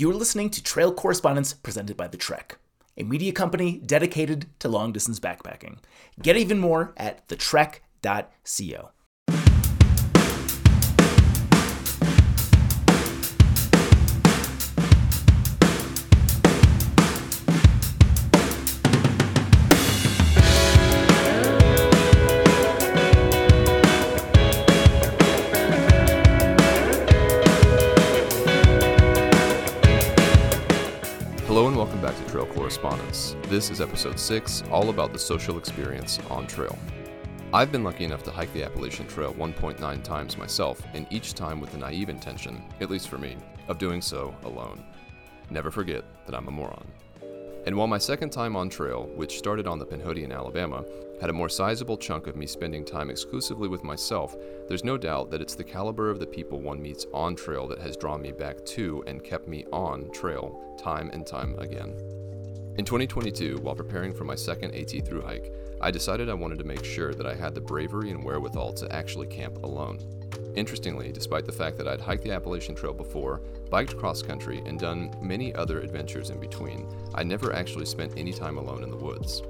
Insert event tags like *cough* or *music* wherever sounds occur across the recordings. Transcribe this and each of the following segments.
You're listening to Trail Correspondents presented by The Trek, a media company dedicated to long distance backpacking. Get even more at thetrek.co. This is episode 6, all about the social experience on trail. I've been lucky enough to hike the Appalachian Trail 1.9 times myself, and each time with the naive intention, at least for me, of doing so alone. Never forget that I'm a moron. And while my second time on trail, which started on the Pinhoti in Alabama, had a more sizable chunk of me spending time exclusively with myself, there's no doubt that it's the caliber of the people one meets on trail that has drawn me back to and kept me on trail time and time again. In 2022, while preparing for my second AT through hike, I decided I wanted to make sure that I had the bravery and wherewithal to actually camp alone. Interestingly, despite the fact that I'd hiked the Appalachian Trail before, biked cross country, and done many other adventures in between, I never actually spent any time alone in the woods.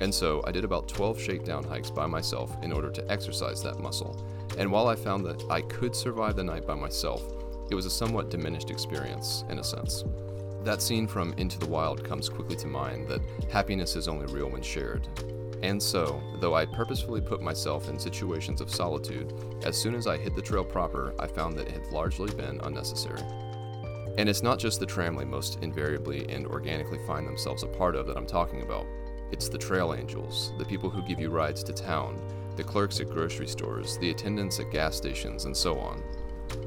And so I did about 12 shakedown hikes by myself in order to exercise that muscle. And while I found that I could survive the night by myself, it was a somewhat diminished experience, in a sense. That scene from Into the Wild comes quickly to mind that happiness is only real when shared. And so, though I purposefully put myself in situations of solitude, as soon as I hit the trail proper, I found that it had largely been unnecessary. And it's not just the tramily most invariably and organically find themselves a part of that I'm talking about. It's the trail angels, the people who give you rides to town, the clerks at grocery stores, the attendants at gas stations, and so on.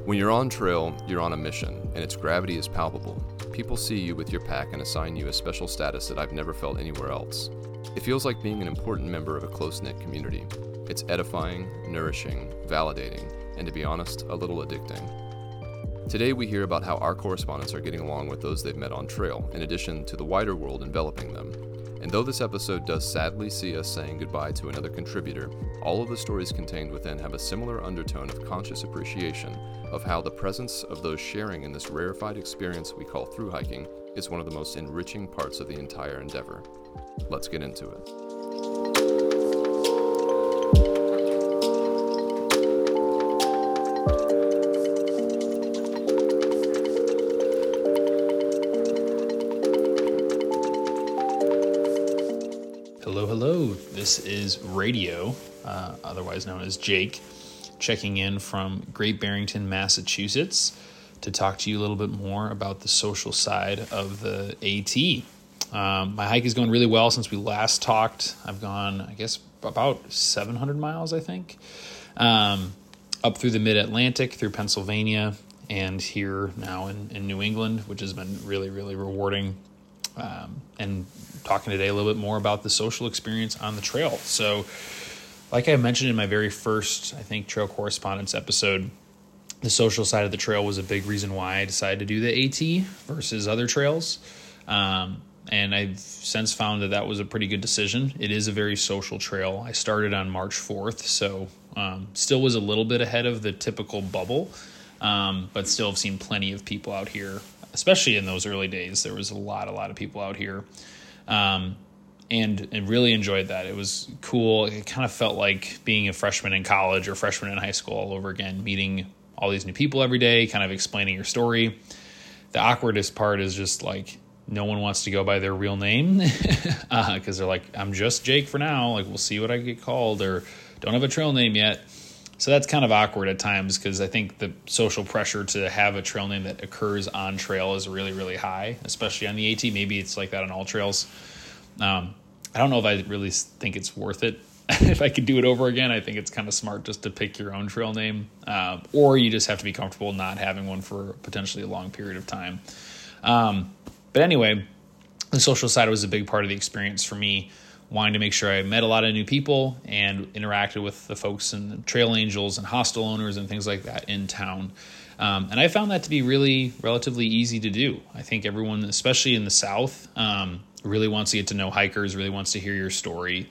When you're on trail, you're on a mission, and its gravity is palpable. People see you with your pack and assign you a special status that I've never felt anywhere else. It feels like being an important member of a close knit community. It's edifying, nourishing, validating, and to be honest, a little addicting. Today, we hear about how our correspondents are getting along with those they've met on trail, in addition to the wider world enveloping them. And though this episode does sadly see us saying goodbye to another contributor, all of the stories contained within have a similar undertone of conscious appreciation of how the presence of those sharing in this rarefied experience we call through hiking is one of the most enriching parts of the entire endeavor. Let's get into it. This is Radio, uh, otherwise known as Jake, checking in from Great Barrington, Massachusetts, to talk to you a little bit more about the social side of the AT. Um, my hike is going really well since we last talked. I've gone, I guess, about 700 miles, I think, um, up through the mid Atlantic, through Pennsylvania, and here now in, in New England, which has been really, really rewarding um, and talking today a little bit more about the social experience on the trail. So, like I mentioned in my very first, I think, trail correspondence episode, the social side of the trail was a big reason why I decided to do the AT versus other trails. Um, and I've since found that that was a pretty good decision. It is a very social trail. I started on March 4th, so um, still was a little bit ahead of the typical bubble, um, but still have seen plenty of people out here especially in those early days. There was a lot, a lot of people out here, um, and and really enjoyed that. It was cool. It kind of felt like being a freshman in college or freshman in high school all over again, meeting all these new people every day, kind of explaining your story. The awkwardest part is just like no one wants to go by their real name because *laughs* uh, they're like, I'm just Jake for now. Like we'll see what I get called, or don't have a trail name yet. So that's kind of awkward at times because I think the social pressure to have a trail name that occurs on trail is really, really high, especially on the AT. Maybe it's like that on all trails. Um, I don't know if I really think it's worth it. *laughs* if I could do it over again, I think it's kind of smart just to pick your own trail name, um, or you just have to be comfortable not having one for potentially a long period of time. Um, but anyway, the social side was a big part of the experience for me wanting to make sure I met a lot of new people and interacted with the folks and trail angels and hostel owners and things like that in town. Um, and I found that to be really relatively easy to do. I think everyone, especially in the South, um, really wants to get to know hikers, really wants to hear your story.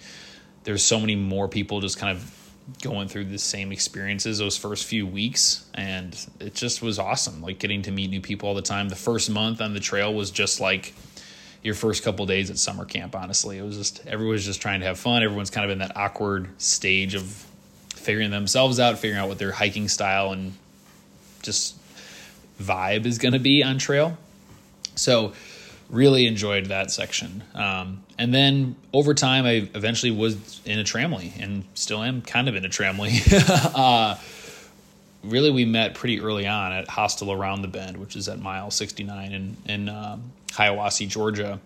There's so many more people just kind of going through the same experiences those first few weeks and it just was awesome like getting to meet new people all the time the first month on the trail was just like your first couple days at summer camp honestly it was just everyone's just trying to have fun everyone's kind of in that awkward stage of figuring themselves out figuring out what their hiking style and just vibe is going to be on trail so really enjoyed that section. Um, and then over time, I eventually was in a tramily and still am kind of in a tramily. *laughs* uh, really, we met pretty early on at Hostel Around the Bend, which is at mile 69 in, in um, Hiawassee, Georgia.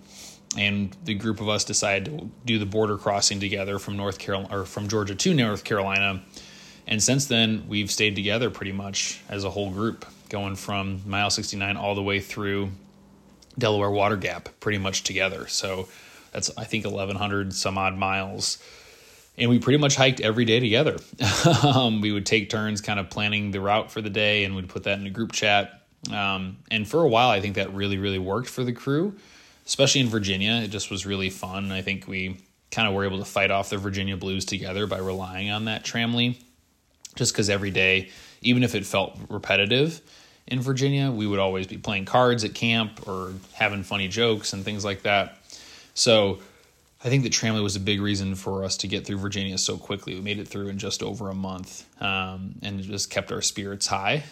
And the group of us decided to do the border crossing together from North Carolina or from Georgia to North Carolina. And since then, we've stayed together pretty much as a whole group, going from mile 69 all the way through Delaware Water Gap pretty much together. So that's I think 1100 some odd miles. And we pretty much hiked every day together. *laughs* um, we would take turns kind of planning the route for the day and we'd put that in a group chat. Um, and for a while, I think that really, really worked for the crew, especially in Virginia. It just was really fun. I think we kind of were able to fight off the Virginia blues together by relying on that tramily, just because every day, even if it felt repetitive, in Virginia, we would always be playing cards at camp or having funny jokes and things like that. So I think that Tramily was a big reason for us to get through Virginia so quickly. We made it through in just over a month um, and just kept our spirits high.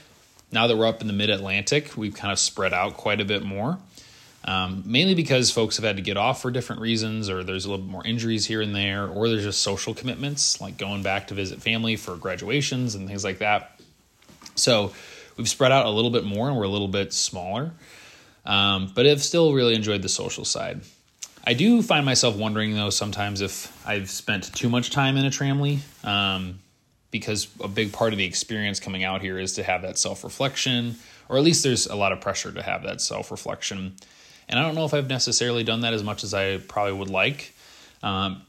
Now that we're up in the mid Atlantic, we've kind of spread out quite a bit more. Um, mainly because folks have had to get off for different reasons, or there's a little bit more injuries here and there, or there's just social commitments like going back to visit family for graduations and things like that. So we've spread out a little bit more and we're a little bit smaller. Um, but I've still really enjoyed the social side. I do find myself wondering though sometimes if I've spent too much time in a tramily, um, because a big part of the experience coming out here is to have that self reflection, or at least there's a lot of pressure to have that self reflection. And I don't know if I've necessarily done that as much as I probably would like. Um,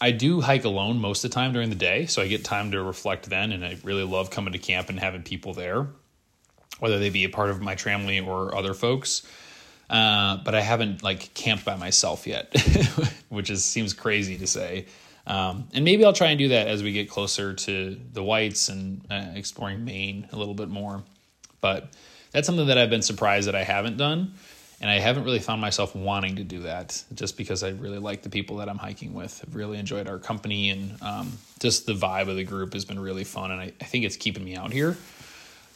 I do hike alone most of the time during the day, so I get time to reflect then, and I really love coming to camp and having people there, whether they be a part of my family or other folks. Uh, but I haven't like camped by myself yet, *laughs* which is seems crazy to say. Um, and maybe I'll try and do that as we get closer to the whites and uh, exploring Maine a little bit more. But that's something that I've been surprised that I haven't done. And I haven't really found myself wanting to do that just because I really like the people that I'm hiking with. I've really enjoyed our company and um, just the vibe of the group has been really fun. And I, I, think it's keeping me out here.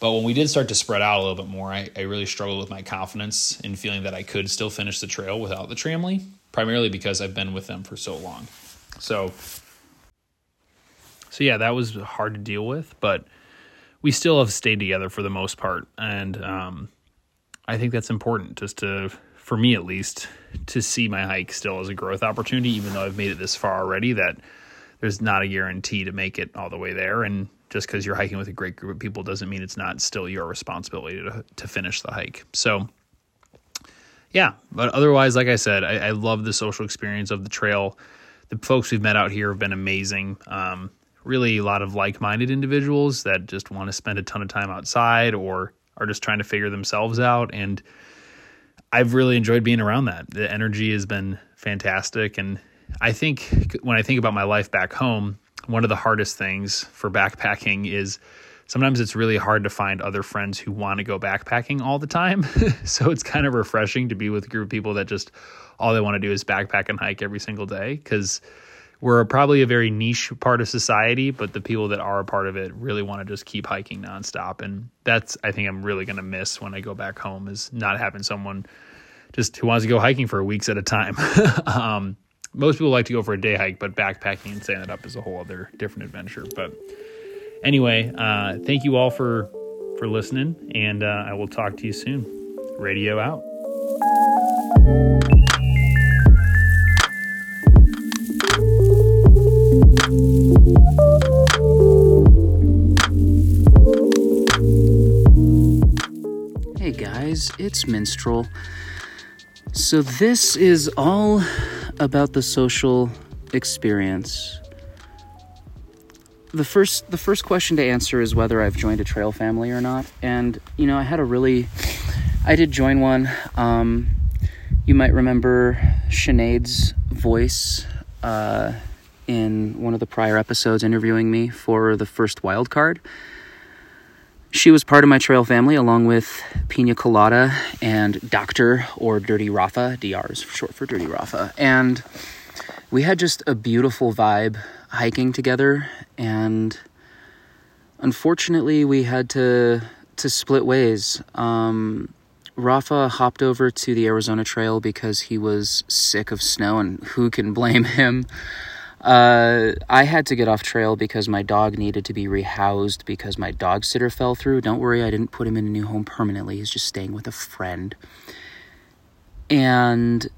But when we did start to spread out a little bit more, I, I really struggled with my confidence in feeling that I could still finish the trail without the tramily, primarily because I've been with them for so long. So, so yeah, that was hard to deal with, but we still have stayed together for the most part. And, um, I think that's important just to, for me at least, to see my hike still as a growth opportunity, even though I've made it this far already, that there's not a guarantee to make it all the way there. And just because you're hiking with a great group of people doesn't mean it's not still your responsibility to, to finish the hike. So, yeah, but otherwise, like I said, I, I love the social experience of the trail. The folks we've met out here have been amazing. Um, really, a lot of like minded individuals that just want to spend a ton of time outside or are just trying to figure themselves out. And I've really enjoyed being around that. The energy has been fantastic. And I think when I think about my life back home, one of the hardest things for backpacking is sometimes it's really hard to find other friends who want to go backpacking all the time. *laughs* so it's kind of refreshing to be with a group of people that just all they want to do is backpack and hike every single day because we're probably a very niche part of society, but the people that are a part of it really want to just keep hiking nonstop. And that's, I think, I'm really going to miss when I go back home is not having someone just who wants to go hiking for weeks at a time. *laughs* um, most people like to go for a day hike, but backpacking and setting it up is a whole other different adventure. But anyway, uh, thank you all for for listening, and uh, I will talk to you soon. Radio out. Guys, it's Minstrel. So, this is all about the social experience. The first, the first question to answer is whether I've joined a trail family or not. And, you know, I had a really, I did join one. Um, you might remember Sinead's voice uh, in one of the prior episodes interviewing me for the first wild card. She was part of my trail family along with Pina Colada and Doctor or Dirty Rafa. DR is short for Dirty Rafa. And we had just a beautiful vibe hiking together and unfortunately we had to to split ways. Um, Rafa hopped over to the Arizona Trail because he was sick of snow, and who can blame him? Uh, I had to get off trail because my dog needed to be rehoused because my dog sitter fell through. Don't worry, I didn't put him in a new home permanently. He's just staying with a friend. And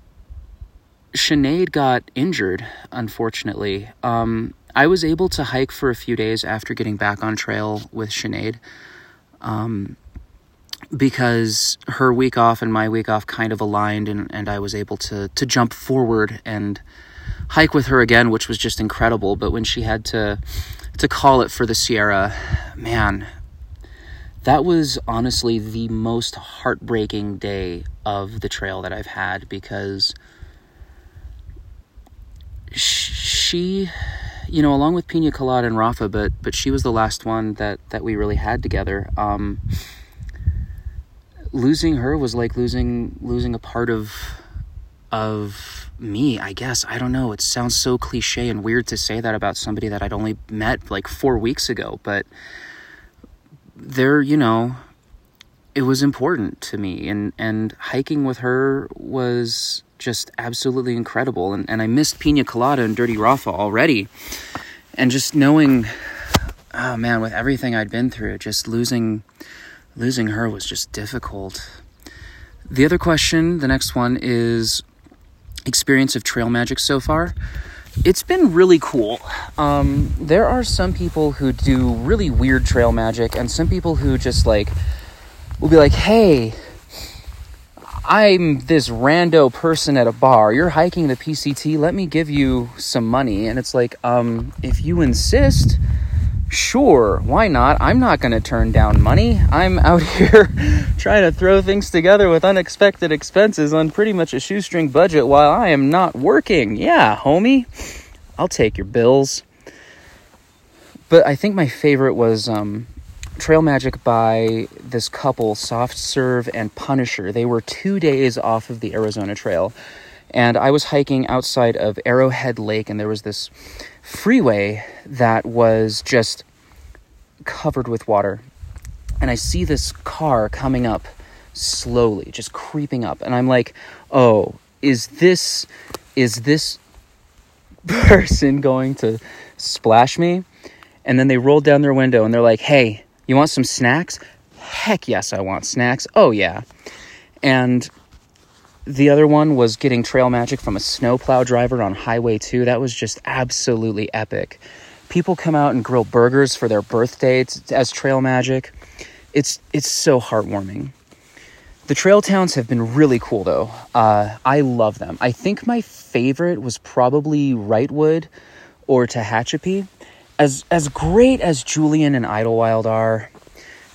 Sinead got injured, unfortunately. Um, I was able to hike for a few days after getting back on trail with Sinead. Um, because her week off and my week off kind of aligned and, and I was able to to jump forward and hike with her again, which was just incredible. But when she had to to call it for the Sierra, man, that was honestly the most heartbreaking day of the trail that I've had because she you know along with Pina Colada and Rafa but but she was the last one that that we really had together um losing her was like losing losing a part of of me, I guess. I don't know. It sounds so cliche and weird to say that about somebody that I'd only met like 4 weeks ago, but there, you know, it was important to me and and hiking with her was just absolutely incredible and, and I missed Pina Colada and Dirty Rafa already. And just knowing oh man, with everything I'd been through, just losing losing her was just difficult. The other question, the next one, is experience of trail magic so far. It's been really cool. Um, there are some people who do really weird trail magic, and some people who just like will be like, hey, I'm this rando person at a bar. You're hiking the PCT. Let me give you some money. And it's like, um, if you insist, Sure, why not? I'm not going to turn down money. I'm out *laughs* here trying to throw things together with unexpected expenses on pretty much a shoestring budget while I am not working. Yeah, homie, I'll take your bills. But I think my favorite was um, Trail Magic by this couple, Soft Serve and Punisher. They were two days off of the Arizona Trail. And I was hiking outside of Arrowhead Lake, and there was this freeway that was just covered with water. And I see this car coming up slowly, just creeping up. And I'm like, oh, is this is this *laughs* person going to splash me? And then they rolled down their window and they're like, hey, you want some snacks? Heck yes, I want snacks. Oh yeah. And the other one was getting trail magic from a snowplow driver on Highway 2. That was just absolutely epic. People come out and grill burgers for their birthday as trail magic. It's it's so heartwarming. The trail towns have been really cool though. Uh, I love them. I think my favorite was probably Wrightwood or Tehachapi. As as great as Julian and Idlewild are,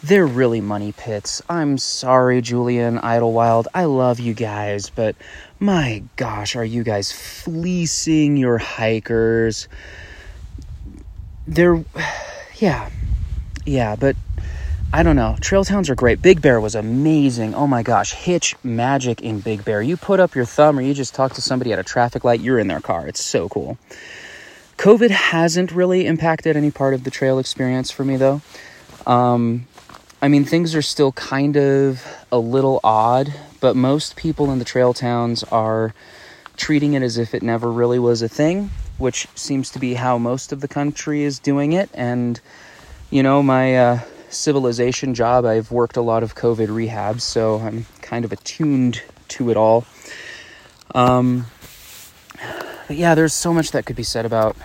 they're really money pits. I'm sorry, Julian Idlewild. I love you guys, but my gosh, are you guys fleecing your hikers? They're, *sighs* yeah, yeah, but I don't know. Trail towns are great. Big Bear was amazing. Oh my gosh, hitch magic in Big Bear. You put up your thumb or you just talk to somebody at a traffic light, you're in their car. It's so cool. COVID hasn't really impacted any part of the trail experience for me though. Um, I mean, things are still kind of a little odd, but most people in the trail towns are treating it as if it never really was a thing, which seems to be how most of the country is doing it. And, you know, my uh, civilization job, I've worked a lot of COVID rehabs, so I'm kind of attuned to it all. Um, but yeah, there's so much that could be said about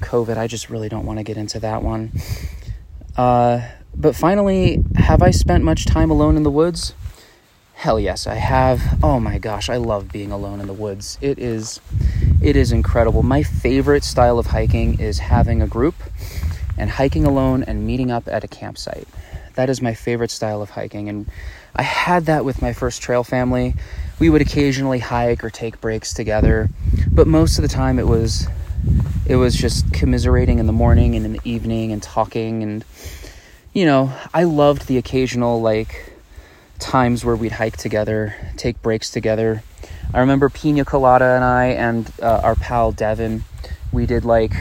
COVID. I just really don't want to get into that one. Uh, but finally, have I spent much time alone in the woods? Hell yes, I have. Oh my gosh, I love being alone in the woods. It is it is incredible. My favorite style of hiking is having a group and hiking alone and meeting up at a campsite. That is my favorite style of hiking and I had that with my first trail family. We would occasionally hike or take breaks together, but most of the time it was it was just commiserating in the morning and in the evening and talking and you know, I loved the occasional like times where we'd hike together, take breaks together. I remember Pina Colada and I and uh, our pal Devin, we did like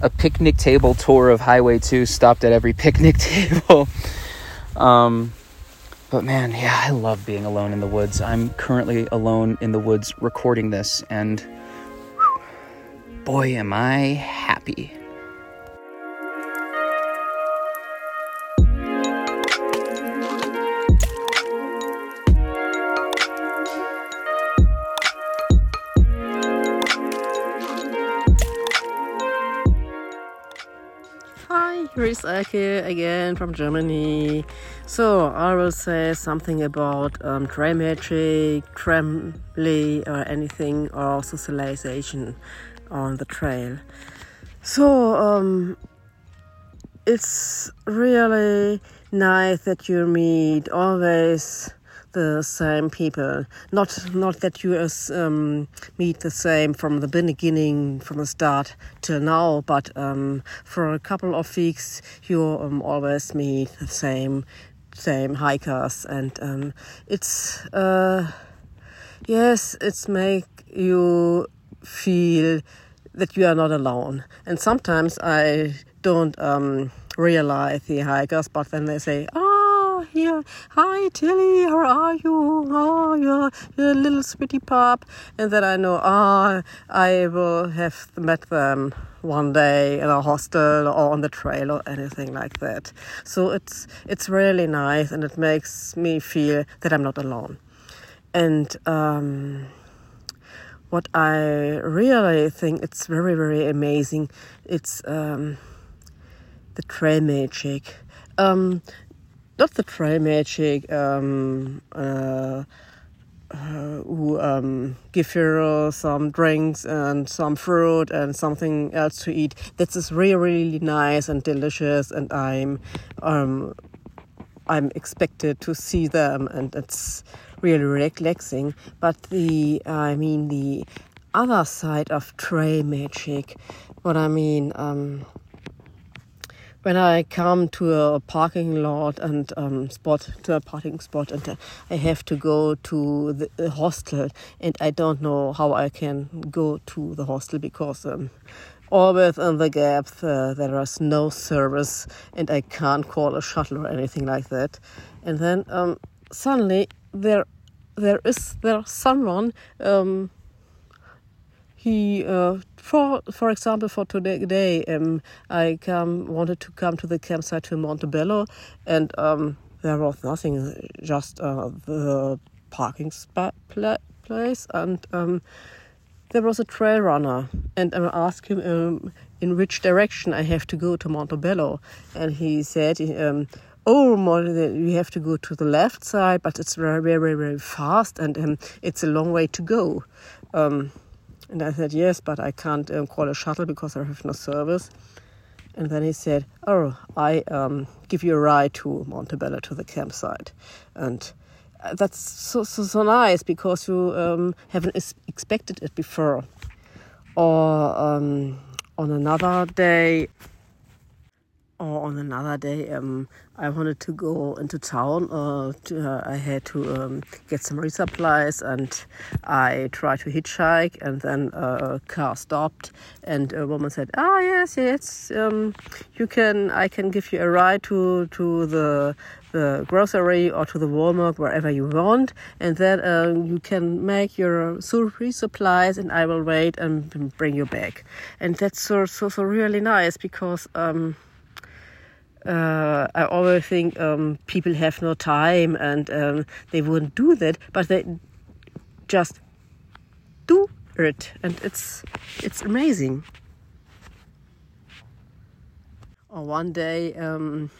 a picnic table tour of Highway 2, stopped at every *laughs* picnic table. um, but man, yeah, I love being alone in the woods. I'm currently alone in the woods recording this, and whew, boy, am I happy. Hi, here is Elke again from Germany. So I will say something about um, trail magic, or anything, or socialization on the trail. So um, it's really nice that you meet always the same people. Not not that you um, meet the same from the beginning, from the start till now, but um, for a couple of weeks you um, always meet the same same hikers, and um, it's uh, yes, it's make you feel that you are not alone. And sometimes I don't um, realize the hikers, but then they say, "Oh, here, hi Tilly, how are you? Oh, you're, you're a little sweetie pup," and then I know, ah, I will have met them one day in a hostel or on the trail or anything like that. So it's it's really nice, and it makes me feel that I'm not alone. And um, what I really think it's very very amazing. It's um, the trail magic. Um, not the trail magic. Um, uh, uh, who um, give you some drinks and some fruit and something else to eat. That is really really nice and delicious, and I'm um, I'm expected to see them, and it's really relaxing. But the I mean the other side of tray magic, what I mean. Um, when I come to a parking lot and um, spot to a parking spot and uh, I have to go to the, hostel and I don't know how I can go to the hostel because um, always in the gap uh, there is no service and I can't call a shuttle or anything like that. And then um, suddenly there there is there someone um, he uh, for for example for today um, I come wanted to come to the campsite to Montebello and um, there was nothing just uh, the parking spot pla- place and um, there was a trail runner and I asked him um, in which direction I have to go to Montebello. And he said um, oh you have to go to the left side but it's very very very fast and um, it's a long way to go. Um, and I said, yes, but I can't um, call a shuttle because I have no service. And then he said, oh, I um, give you a ride to Montebello to the campsite. And uh, that's so, so, so nice because you um, haven't expected it before. Or um, on another day, or on another day, um, I wanted to go into town. Uh, to, uh, I had to um, get some resupplies, and I tried to hitchhike, and then uh, a car stopped, and a woman said, "Ah, yes, yes, um, you can. I can give you a ride to to the the grocery or to the Walmart, wherever you want, and then uh, you can make your resupplies, and I will wait and bring you back." And that's so so so really nice because. Um, uh, I always think um, people have no time and um, they wouldn't do that, but they just do it, and it's it's amazing. Or one day, um,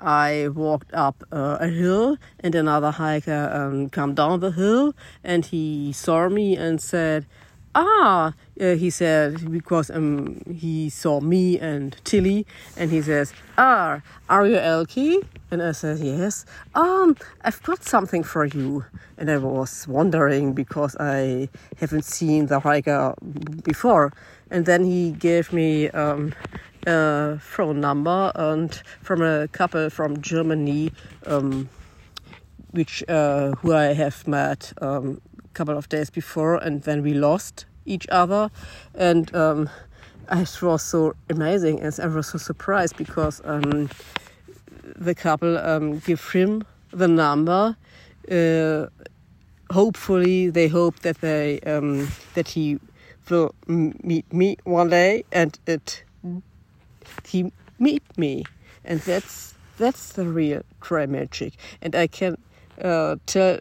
I walked up uh, a hill, and another hiker um, come down the hill, and he saw me and said, ah, uh, he said, because um, he saw me and Tilly, and he says, ah, are you Elke? And I said, yes. Um, I've got something for you. And I was wondering because I haven't seen the hiker before. And then he gave me um, a phone number and from a couple from Germany, um, which uh, who I have met um, couple of days before, and then we lost each other, and um, it was so amazing, and I was so surprised because um, the couple um, give him the number. Uh, hopefully, they hope that they um, that he will meet me one day, and it he meet me, and that's that's the real trail magic, and I can uh, tell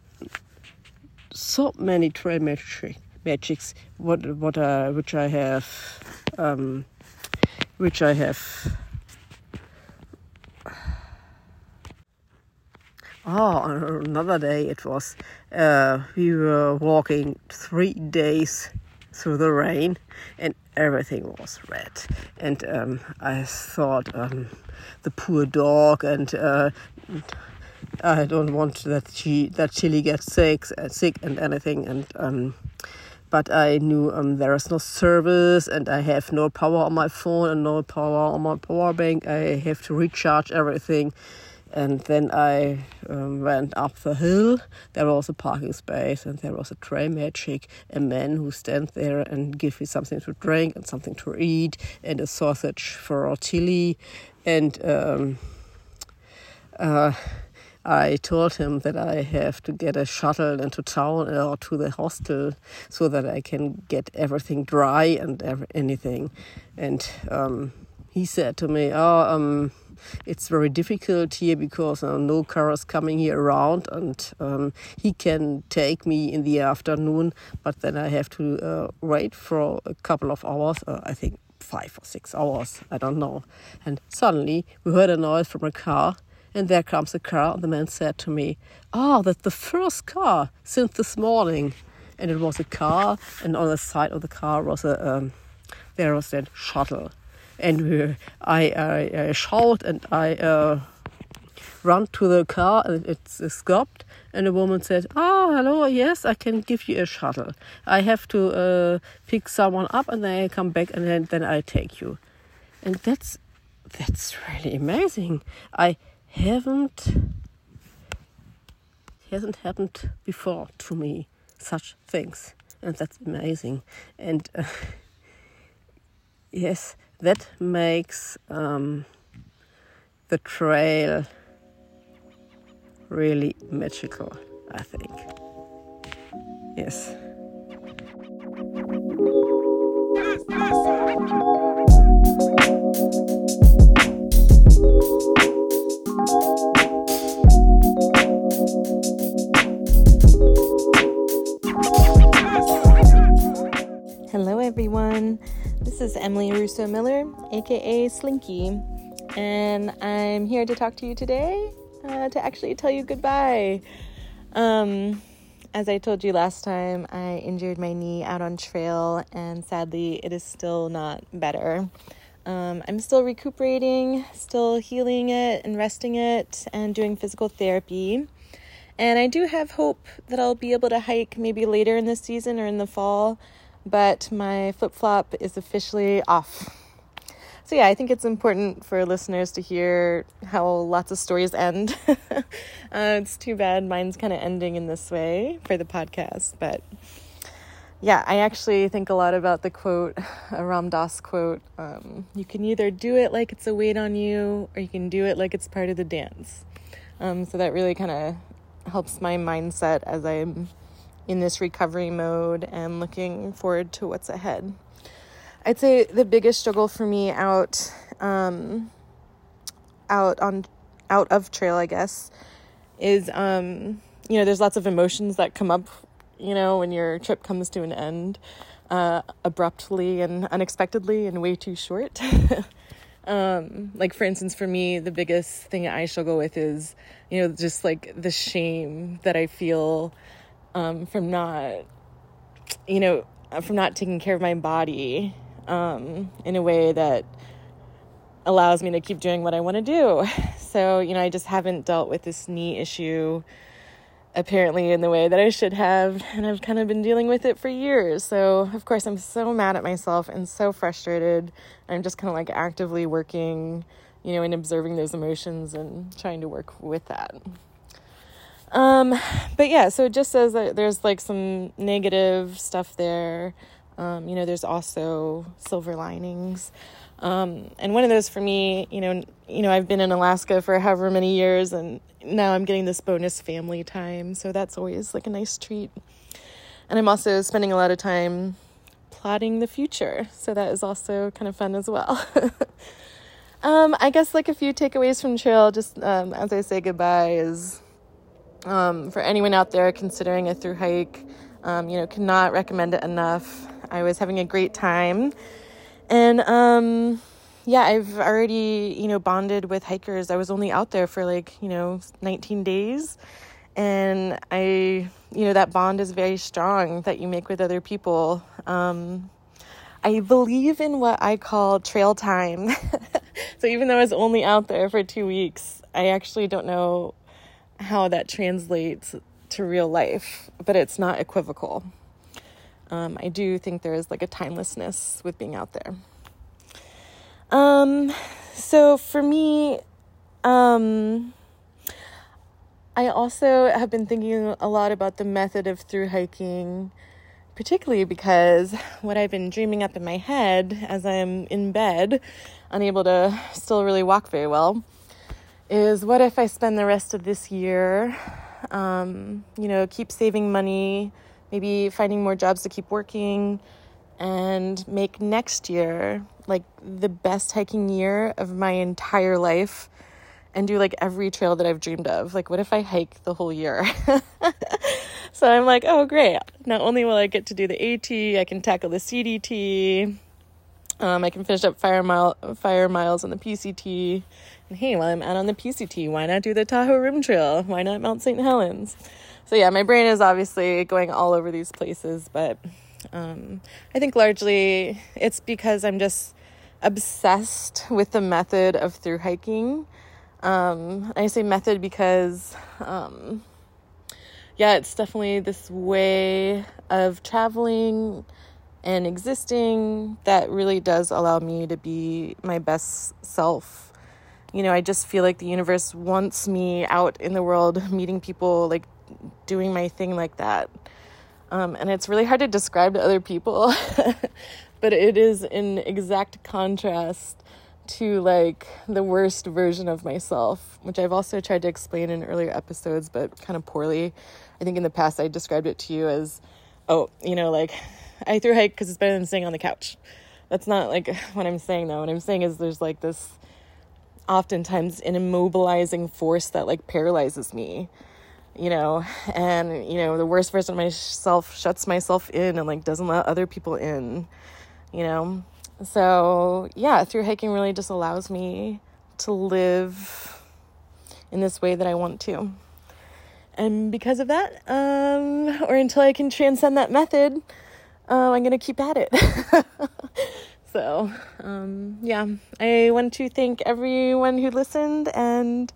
so many trail magic magics what what uh, which I have um, which I have Oh, another day it was. Uh, we were walking three days through the rain, and everything was red. And um, I thought, um, the poor dog, and uh, I don't want that she that Chili gets sick, sick and anything. And um, but I knew um, there is no service, and I have no power on my phone and no power on my power bank. I have to recharge everything and then I um, went up the hill. There was a parking space, and there was a trail magic, a man who stands there and gives me something to drink and something to eat, and a sausage for chili. And um, uh, I told him that I have to get a shuttle into town or to the hostel so that I can get everything dry and every, anything. And um, he said to me, "Oh, um." it's very difficult here because uh, no cars coming here around, and um, he can take me in the afternoon, but then I have to uh, wait for a couple of hours. Uh, I think five or six hours. I don't know. And suddenly we heard a noise from a car. And there comes a car, the man said to me, Oh, that's the first car since this morning. And it was a car, and on the side of the car was a um, there was that shuttle and I, I, I shout and I uh, run to the car and it's stopped. And the woman said, "Oh, hello. Yes, I can give you a shuttle. I have to uh, pick someone up, and then I come back, and then, then I take you." And that's that's really amazing. I haven't hasn't happened before to me such things, and that's amazing. And uh, *laughs* yes, that makes um, the trail really magical, I think. Yes. Emily Russo Miller, aka Slinky, and I'm here to talk to you today uh, to actually tell you goodbye. Um, as I told you last time, I injured my knee out on trail, and sadly, it is still not better. Um, I'm still recuperating, still healing it and resting it, and doing physical therapy. And I do have hope that I'll be able to hike maybe later in the season or in the fall but my flip flop is officially off. So, yeah, I think it's important for listeners to hear how lots of stories end. *laughs* uh, it's too bad mine's kind of ending in this way for the podcast, but yeah, I actually think a lot about the quote, a Ram Dass quote. Um, you can either do it like it's a weight on you, or you can do it like it's part of the dance. Um, so that really kind of helps my mindset as I'm in this recovery mode and looking forward to what's ahead. I'd say the biggest struggle for me out um, out on out of trail, I guess, is um, you know there's lots of emotions that come up, you know, when your trip comes to an end uh, abruptly and unexpectedly and way too short. *laughs* um, like for instance, for me, the biggest thing I struggle with is you know just like the shame that I feel um, from not, you know, from not taking care of my body um, in a way that allows me to keep doing what I want to do. *laughs* So, you know, I just haven't dealt with this knee issue apparently in the way that I should have, and I've kind of been dealing with it for years. So, of course, I'm so mad at myself and so frustrated. I'm just kind of like actively working, you know, and observing those emotions and trying to work with that. Um, but yeah, so it just says that there's like some negative stuff there. Um, you know, there's also silver linings. Um, and one of those for me, you know, you know, I've been in Alaska for however many years, and now I'm getting this bonus family time, so that's always like a nice treat. And I'm also spending a lot of time plotting the future, so that is also kind of fun as well. *laughs* um, I guess like a few takeaways from trail, just um, as I say goodbye, is um, for anyone out there considering a through hike, um, you know, cannot recommend it enough. I was having a great time and um, yeah, I've already, you know, bonded with hikers. I was only out there for like, you know, 19 days. And I, you know, that bond is very strong that you make with other people. Um, I believe in what I call trail time. *laughs* so even though I was only out there for two weeks, I actually don't know how that translates to real life, but it's not equivocal um, I do think there is like a timelessness with being out there. Um, so for me, um, I also have been thinking a lot about the method of through hiking, particularly because what I've been dreaming up in my head as I'm in bed, unable to still really walk very well, is what if I spend the rest of this year, um, you know, keep saving money maybe finding more jobs to keep working and make next year like the best hiking year of my entire life and do like every trail that I've dreamed of. Like, what if I hike the whole year? *laughs* so I'm like, oh, great. Not only will I get to do the AT, I can tackle the CDT. Um, I can finish up fire mile fire miles on the PCT. And hey, while I'm out on the PCT, why not do the Tahoe Rim Trail? Why not Mount St. Helens? so yeah, my brain is obviously going all over these places, but um, I think largely it's because I'm just obsessed with the method of through hiking. Um, I say method because, um, yeah, it's definitely this way of traveling and existing that really does allow me to be my best self. You know, I just feel like the universe wants me out in the world *laughs* meeting people, like doing my thing like that. Um, and it's really hard to describe to other people, *laughs* but it is in exact contrast to like the worst version of myself, which I've also tried to explain in earlier episodes, but kind of poorly. I think in the past I described it to you as, oh, you know, like *laughs* I threw hike because it's better than staying on the couch. That's not like what I'm saying though. What I'm saying is there's like this oftentimes an immobilizing force that like paralyzes me you know, and you know, the worst version of myself shuts myself in and like doesn't let other people in, you know. So, yeah, through hiking really just allows me to live in this way that I want to. And because of that, um, or until I can transcend that method, uh, I'm to keep at it. *laughs* so, um, yeah, I want to thank everyone who listened. And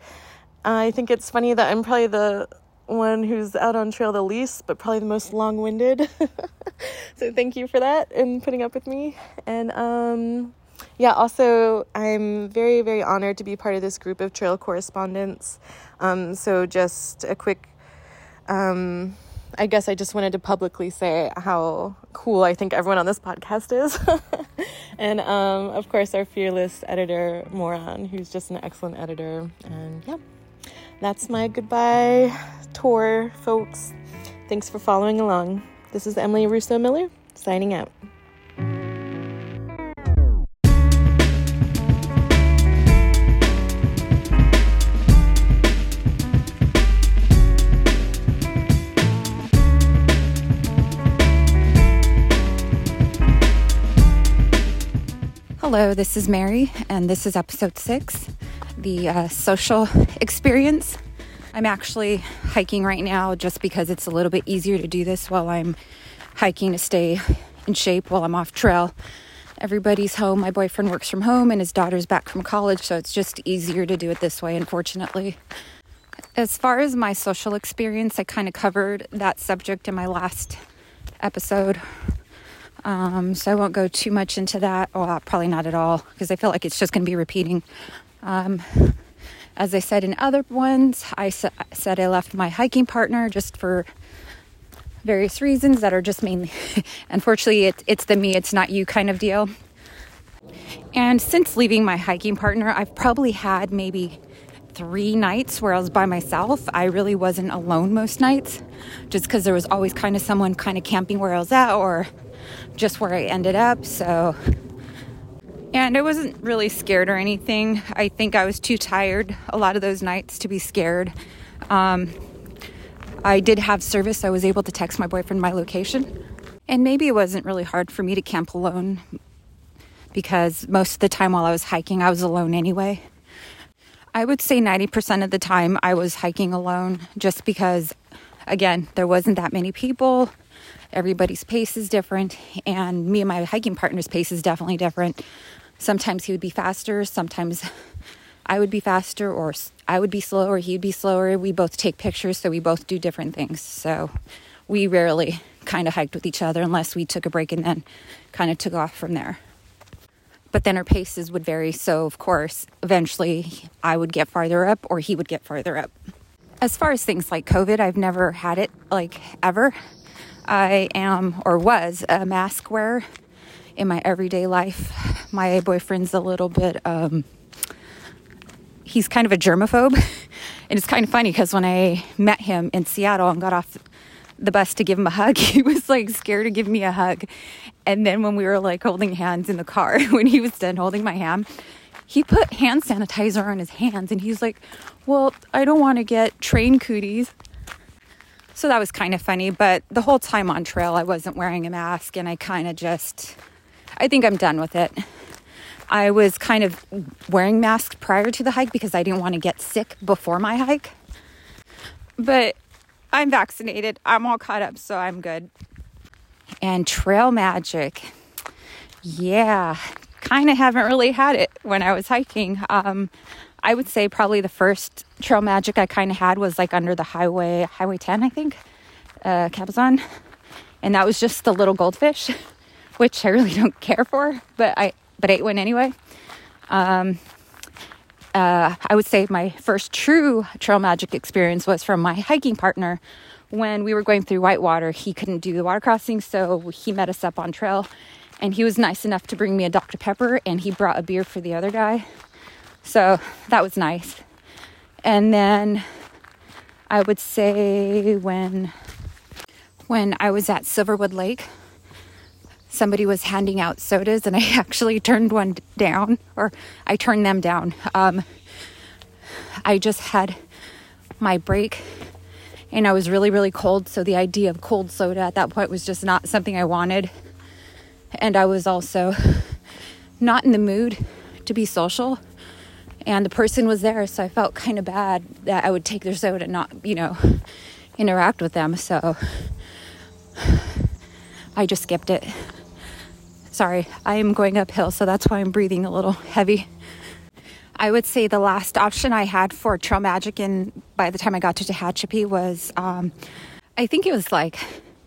I think it's funny that I'm probably the one who's out on trail the least, but probably the most long winded. *laughs* so thank you for that and putting up with me. And um, yeah, also, I'm very, very honored to be part of this group of trail correspondents. Um, so just a quick. Um, I guess I just wanted to publicly say how cool I think everyone on this podcast is. *laughs* and um, of course, our fearless editor, Moran, who's just an excellent editor. And yeah that's my goodbye tour, folks. Thanks for following along. This is Emily Russo Miller signing out. Hello, this is Mary, and this is episode six the uh, social experience. I'm actually hiking right now just because it's a little bit easier to do this while I'm hiking to stay in shape while I'm off trail. Everybody's home. My boyfriend works from home and his daughter's back from college, so it's just easier to do it this way, unfortunately. As far as my social experience, I kind of covered that subject in my last episode. Um, so I won't go too much into that. Well, probably not at all, because I feel like it's just going to be repeating. Um, as I said in other ones, I sa- said I left my hiking partner just for various reasons that are just mainly, *laughs* unfortunately, it, it's the me, it's not you kind of deal. And since leaving my hiking partner, I've probably had maybe three nights where I was by myself. I really wasn't alone most nights, just because there was always kind of someone kind of camping where I was at or just where I ended up. So, and I wasn't really scared or anything. I think I was too tired a lot of those nights to be scared. Um, I did have service. I was able to text my boyfriend my location. And maybe it wasn't really hard for me to camp alone because most of the time while I was hiking, I was alone anyway. I would say 90% of the time I was hiking alone just because, again, there wasn't that many people. Everybody's pace is different, and me and my hiking partner's pace is definitely different. Sometimes he would be faster, sometimes I would be faster, or I would be slower, he'd be slower. We both take pictures, so we both do different things. So we rarely kind of hiked with each other unless we took a break and then kind of took off from there but then our paces would vary. So, of course, eventually I would get farther up or he would get farther up. As far as things like COVID, I've never had it like ever. I am or was a mask wearer in my everyday life. My boyfriend's a little bit, um, he's kind of a germaphobe. *laughs* and it's kind of funny because when I met him in Seattle and got off the bus to give him a hug. *laughs* He was like scared to give me a hug. And then when we were like holding hands in the car, *laughs* when he was done holding my hand, he put hand sanitizer on his hands and he's like, Well, I don't want to get train cooties. So that was kind of funny. But the whole time on trail, I wasn't wearing a mask and I kind of just, I think I'm done with it. I was kind of wearing masks prior to the hike because I didn't want to get sick before my hike. But I'm vaccinated. I'm all caught up, so I'm good. And trail magic. Yeah, kind of haven't really had it when I was hiking. Um, I would say probably the first trail magic I kind of had was like under the highway, Highway 10, I think, uh, Cabazon. And that was just the little goldfish, *laughs* which I really don't care for, but I but ate one anyway. Um, uh, I would say my first true trail magic experience was from my hiking partner. When we were going through Whitewater, he couldn't do the water crossing, so he met us up on trail. And he was nice enough to bring me a Dr. Pepper, and he brought a beer for the other guy. So that was nice. And then I would say when when I was at Silverwood Lake, somebody was handing out sodas and I *laughs* actually turned one down or I turned them down. Um, I just had my break and I was really, really cold. So the idea of cold soda at that point was just not something I wanted. And I was also not in the mood to be social. And the person was there, so I felt kind of bad that I would take their soda and not, you know, *laughs* interact with them. So I just skipped it. Sorry, I am going uphill, so that's why I'm breathing a little heavy. I would say the last option I had for Trail Magic, and by the time I got to Tehachapi, was um, I think it was like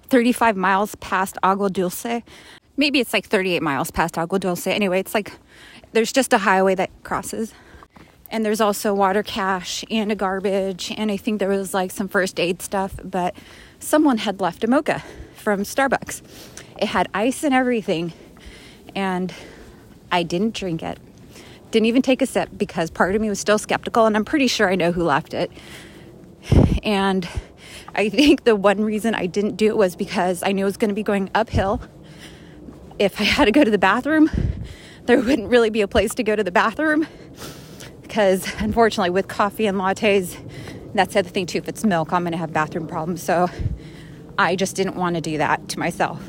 35 miles past Agua Dulce. Maybe it's like 38 miles past Agua Dulce. Anyway, it's like there's just a highway that crosses. And there's also water cache and a garbage, and I think there was like some first aid stuff, but someone had left a mocha from Starbucks. It had ice and everything, and I didn't drink it. Didn't even take a sip because part of me was still skeptical, and I'm pretty sure I know who left it. And I think the one reason I didn't do it was because I knew it was going to be going uphill. If I had to go to the bathroom, there wouldn't really be a place to go to the bathroom because, *laughs* unfortunately, with coffee and lattes, that's the other thing too. If it's milk, I'm going to have bathroom problems. So I just didn't want to do that to myself.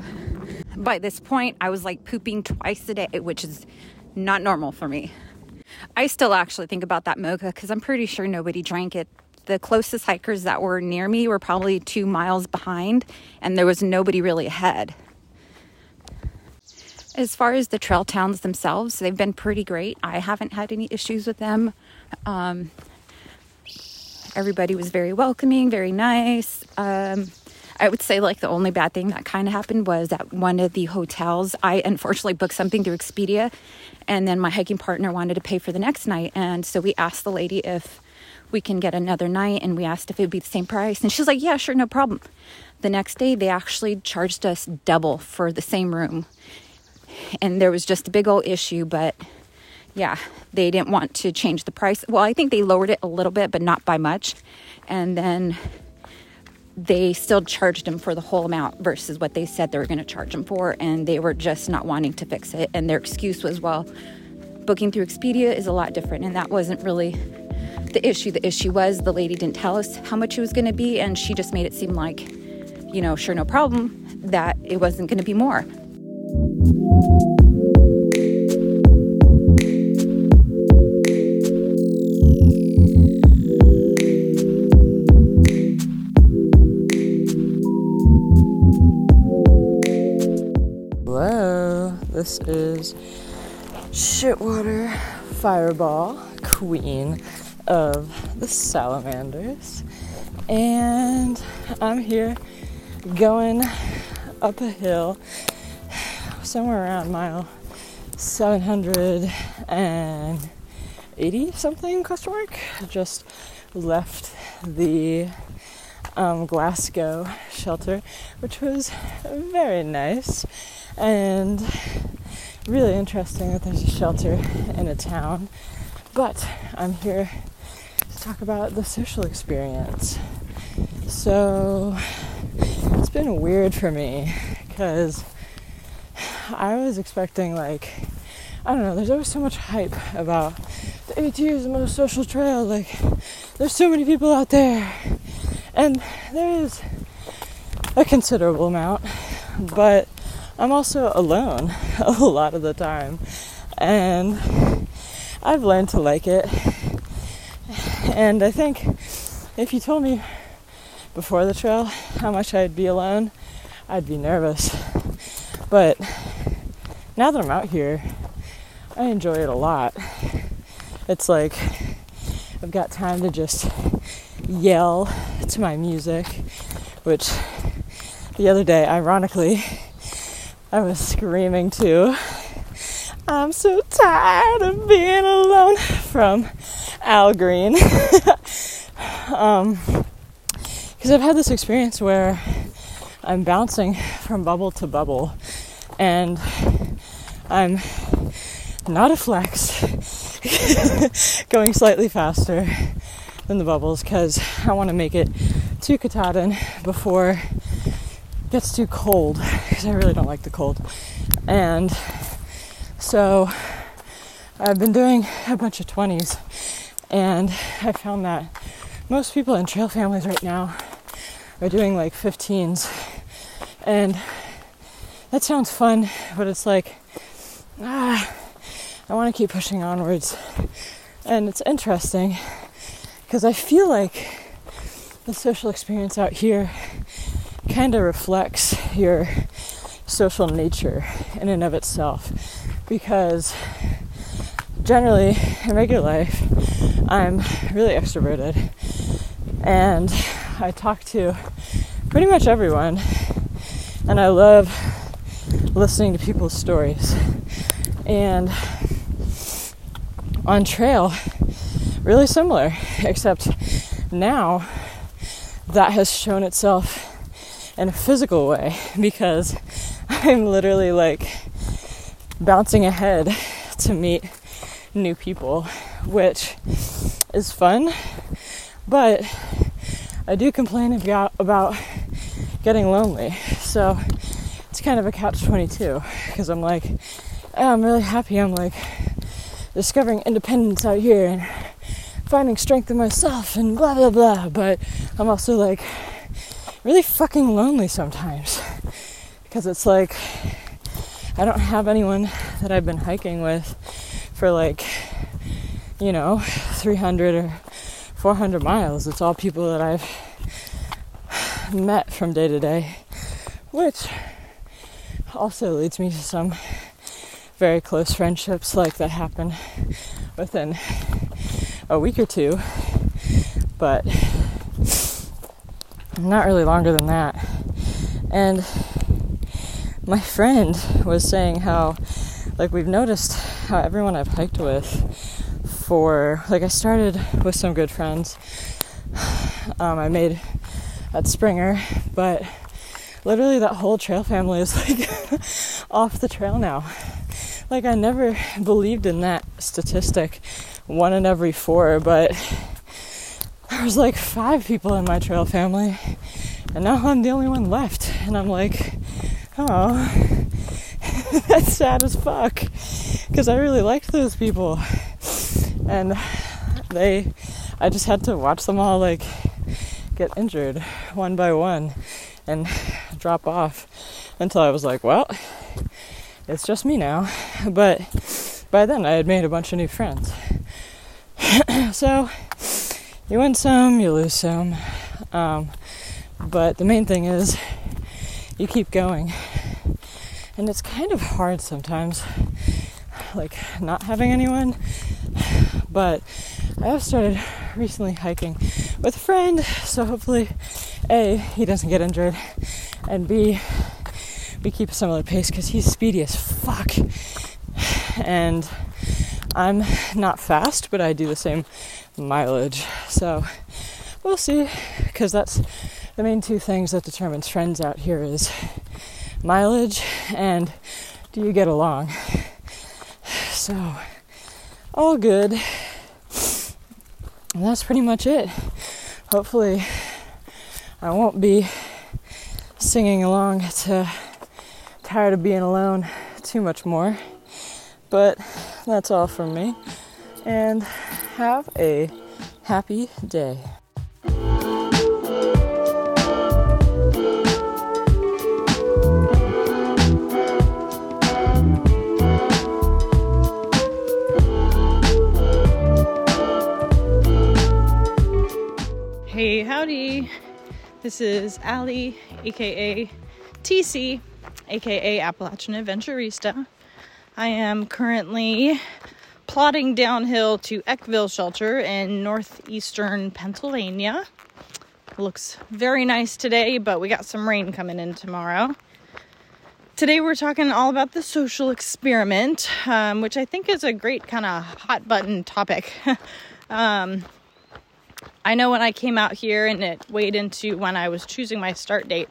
By this point, I was like pooping twice a day, which is not normal for me. I still actually think about that mocha because I'm pretty sure nobody drank it. The closest hikers that were near me were probably two miles behind, and there was nobody really ahead. As far as the trail towns themselves, they've been pretty great. I haven't had any issues with them. Um, everybody was very welcoming, very nice. Um, I would say like the only bad thing that kind of happened was at one of the hotels. I unfortunately booked something through Expedia, and then my hiking partner wanted to pay for the next night, and so we asked the lady if we can get another night, and we asked if it would be the same price, and she's like, "Yeah, sure, no problem." The next day, they actually charged us double for the same room, and there was just a big old issue, but yeah, they didn't want to change the price. Well, I think they lowered it a little bit, but not by much. And then they still charged him for the whole amount versus what they said they were going to charge him for. And they were just not wanting to fix it. And their excuse was, well, booking through Expedia is a lot different. And that wasn't really the issue. The issue was the lady didn't tell us how much it was going to be. And she just made it seem like, you know, sure, no problem, that it wasn't going to be more. This is Shitwater Fireball, queen of the salamanders, and I'm here going up a hill somewhere around mile 780 something question mark just left the um, Glasgow shelter, which was very nice and really interesting that there's a shelter in a town. But I'm here to talk about the social experience. So it's been weird for me because *sighs* I was expecting, like, I don't know, there's always so much hype about the AT is the most social trail. Like, there's so many people out there. And there is a considerable amount, but I'm also alone *laughs* a lot of the time. And I've learned to like it. And I think if you told me before the trail how much I'd be alone, I'd be nervous. But now that I'm out here, I enjoy it a lot. It's like I've got time to just yell to my music, which the other day, ironically, I was screaming to I'm so tired of being alone from Al Green. *laughs* um, because I've had this experience where I'm bouncing *laughs* from bubble to bubble and I'm not a flex, *laughs* going slightly faster than the bubbles because I want to make it to Katahdin before it gets too cold because I really don't like the cold. And so I've been doing a bunch of 20s and I found that most people in trail families right now are doing like 15s. And that sounds fun, but it's like, ah, I want to keep pushing onwards. And it's interesting because I feel like the social experience out here kind of reflects your social nature in and of itself. Because generally in regular life I'm really extroverted. And I talk to pretty much everyone and I love listening to people's stories. And on trail really similar except now that has shown itself in a physical way because *laughs* I'm literally like bouncing ahead to meet new people, which is fun, but I do complain about, about getting lonely. So it's kind of a catch 22 because I'm like, oh, I'm really happy. I'm like discovering independence out here and finding strength in myself and blah blah blah. But I'm also like really fucking lonely sometimes because it's like I don't have anyone that I've been hiking with for like, you know, 300 or 400 miles. It's all people that I've met from day to day, which also leads me to some very close friendships like that happen within a week or two, but not really longer than that. And my friend was saying how, like, we've noticed how everyone I've hiked with for, like, I started with some good friends. *sighs* Um, I made at Springer, but literally that whole trail family is like *laughs* off the trail now. Like, I never believed in that statistic, one in every four, but there was like five people in my trail family, and now I'm the only one left. And I'm like, oh, *laughs* that's sad as fuck. Because I really liked those people. And they, I just had to watch them all like get injured one by one and drop off until I was like, well, it's just me now. But by then I had made a bunch of new friends. *clears throat* so you win some, you lose some. Um, but the main thing is you keep going. And it's kind of hard sometimes, like not having anyone. But I have started recently hiking with a friend, so hopefully, A, he doesn't get injured, and B, we keep a similar pace because he's speedy as fuck. And I'm not fast, but I do the same mileage. So we'll see, because that's the main two things that determines friends out here is mileage and do you get along. So all good. And that's pretty much it. Hopefully, I won't be singing along to Tired of Being Alone too much more. But that's all from me. And have a happy day. Hey, howdy. This is Allie, aka TC, aka Appalachian Adventurista. I am currently plodding downhill to Eckville Shelter in northeastern Pennsylvania. looks very nice today, but we got some rain coming in tomorrow. Today we're talking all about the social experiment, um, which I think is a great kind of hot button topic. *laughs* um, I know when I came out here and it weighed into when I was choosing my start date,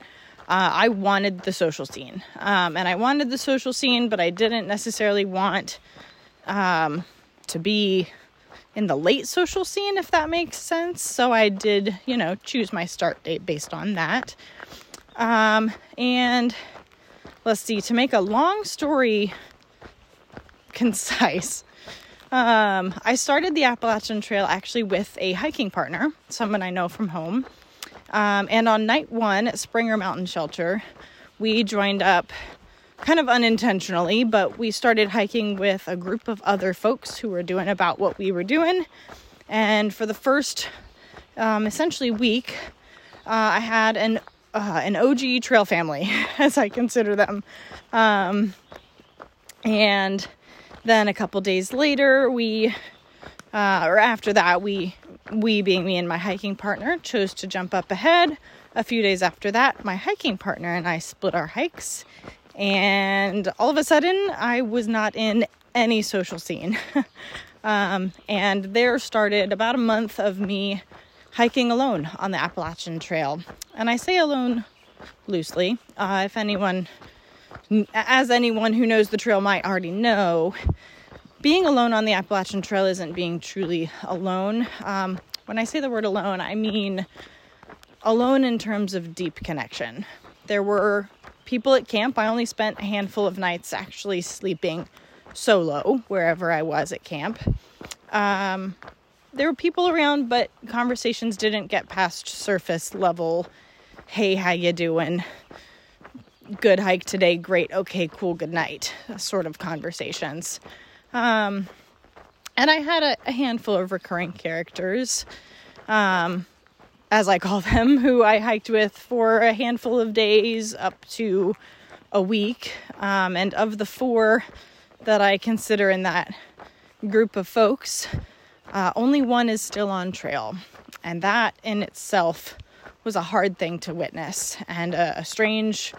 uh, I wanted the social scene. Um, and I wanted the social scene, but I didn't necessarily want um, to be in the late social scene, if that makes sense. So I did, you know, choose my start date based on that. Um, and let's see, to make a long story *laughs* concise, um, I started the Appalachian Trail actually with a hiking partner, someone I know from home. Um, and on night one at Springer Mountain Shelter, we joined up kind of unintentionally, but we started hiking with a group of other folks who were doing about what we were doing. And for the first um, essentially week, uh, I had an uh, an OG trail family, *laughs* as I consider them. Um, and then a couple days later, we, uh, or after that, we, we being me and my hiking partner, chose to jump up ahead. A few days after that, my hiking partner and I split our hikes, and all of a sudden, I was not in any social scene. *laughs* um, and there started about a month of me hiking alone on the Appalachian Trail. And I say alone loosely. Uh, if anyone as anyone who knows the trail might already know, being alone on the Appalachian Trail isn't being truly alone. Um, when I say the word alone, I mean alone in terms of deep connection. There were people at camp. I only spent a handful of nights actually sleeping solo wherever I was at camp. Um, there were people around, but conversations didn't get past surface level. Hey, how you doing? Good hike today, great, okay, cool, good night, sort of conversations. Um, and I had a, a, handful of recurring characters, um, as I call them, *laughs* who I hiked with for a handful of days up to a week. Um, and of the four that I consider in that group of folks, uh, only one is still on trail. And that in itself was a hard thing to witness and a, a strange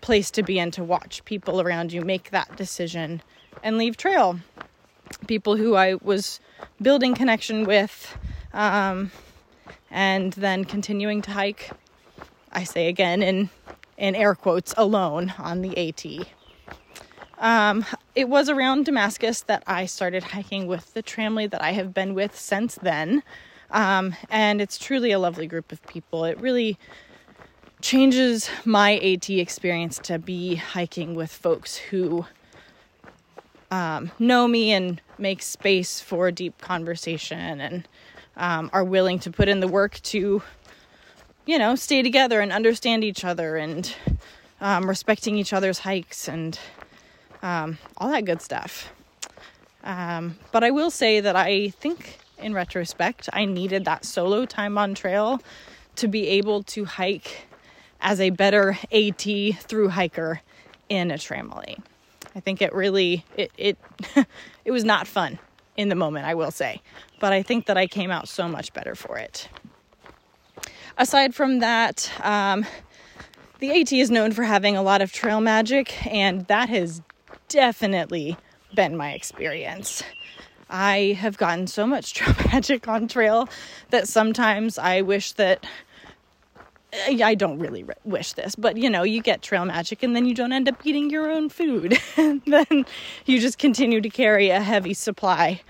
place to be in to watch people around you make that decision and leave trail. People who I was building connection with um, and then continuing to hike. I say again in in air quotes alone on the AT. Um, it was around Damascus that I started hiking with the tramily that I have been with since then. Um, and it's truly a lovely group of people. It really changes my AT experience to be hiking with folks who um, know me and make space for deep conversation and um, are willing to put in the work to, you know, stay together and understand each other and um, respecting each other's hikes and um, all that good stuff. Um, but I will say that I think, in retrospect, I needed that solo time on trail to be able to hike as a better AT through hiker in a tramily. I think it really it it *laughs* it was not fun in the moment, I will say, but I think that I came out so much better for it. Aside from that, um, the AT is known for having a lot of trail magic, and that has definitely been my experience. I have gotten so much *laughs* trail magic on trail that sometimes I wish that I don't really wish this, but you know, you get trail magic and then you don't end up eating your own food. *laughs* and then you just continue to carry a heavy supply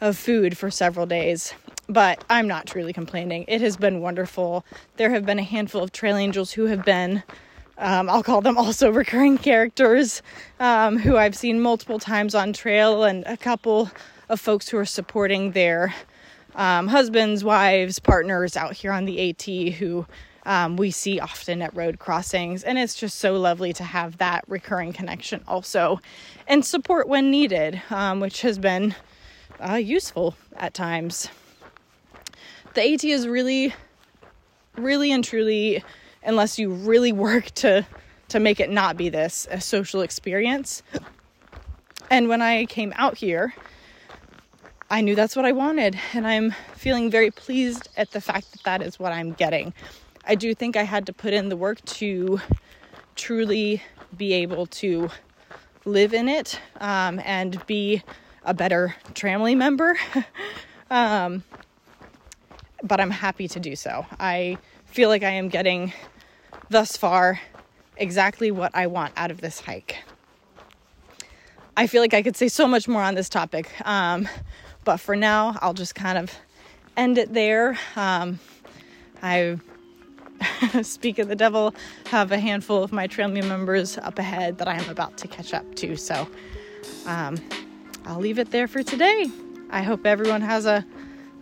of food for several days. But I'm not truly complaining. It has been wonderful. There have been a handful of trail angels who have been, um, I'll call them also *laughs* recurring characters, um, who I've seen multiple times on trail, and a couple of folks who are supporting their um, husbands, wives, partners out here on the AT who um, we see often at road crossings. And it's just so lovely to have that recurring connection also and support when needed, um, which has been uh, useful at times. The AT is really, really and truly, unless you really *laughs* work to to make it not be this a social experience. And when I came out here, I knew that's what I wanted, and I'm feeling very pleased at the fact that that is what I'm getting. I do think I had to put in the work to truly be able to live in it um, and be a better Tramily member. *laughs* um, but I'm happy to do so. I feel like I am getting thus far exactly what I want out of this hike. I feel like I could say so much more on this topic, um, but for now, I'll just kind of end it there. Um, I *laughs* speak of the devil, have a handful of my tramily members up ahead that I am about to catch up to. So um, I'll leave it there for today. I hope everyone has a,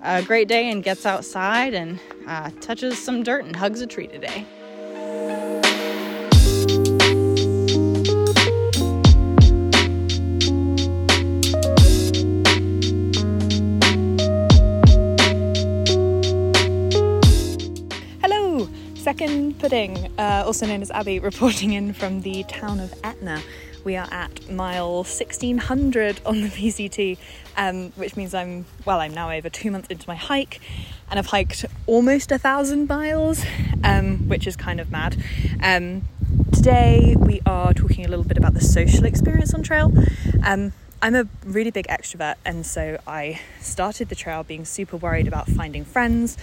a great day and gets outside and uh, touches some dirt and hugs a tree today. Pudding, uh, also known as Abbey, *laughs* reporting in from the town of Etna. We are at mile 1600 on the PCT, um, which means I'm, well, I'm now over two months into my hike and I've hiked almost a thousand miles, um, which is kind of mad. Um, today we are talking a little bit about the social experience on trail. Um, I'm a really big extrovert, and so I started the trail being super worried about finding friends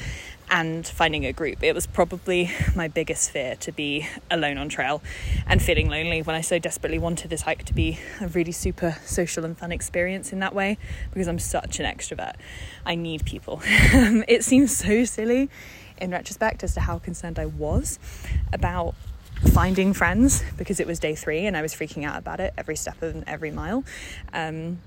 and finding a group. It was probably my biggest fear to be alone on trail and feeling lonely when I so desperately wanted this hike to be a really super social and fun experience in that way because I'm such an extrovert. I need people. *laughs* it seems so silly in retrospect as to how concerned I was about finding friends because it was day three and I was freaking out about it every step of every mile. Um,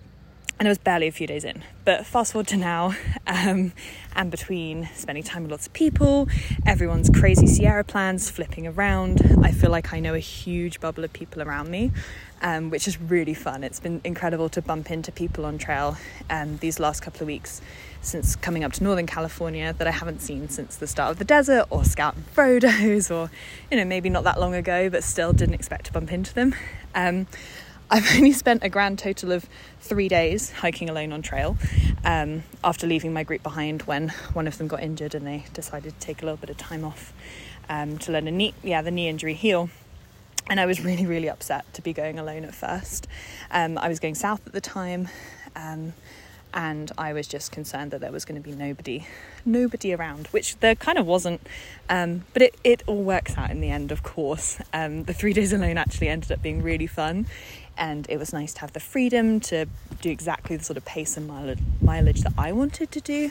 and it was barely a few days in. But fast forward to now, *laughs* um, and between spending time with lots of people, everyone's crazy Sierra plans flipping around, I feel like I know a huge bubble of people around me, um, which is really fun. It's been incredible to bump into people on trail um, these last couple of weeks since coming up to Northern California that I haven't seen since the start of the desert or scouting photos or, you know, maybe not that long ago, but still didn't expect to bump into them. I've *laughs* only spent a grand total of three days hiking alone on trail um, after leaving my group behind when one of them got injured and they decided to take a little bit of time off um, to let a knee, yeah, the knee injury heal. And I was really, really upset to be going alone at first. Um, I was going south at the time, um, and I was just concerned that there was going to be nobody, nobody around, which there kind of wasn't. Um, but it, it all works out in the end, of course. Um, the three days alone actually ended up being really fun, and it was nice to have the freedom to do exactly the sort of pace and mileage that I wanted to do.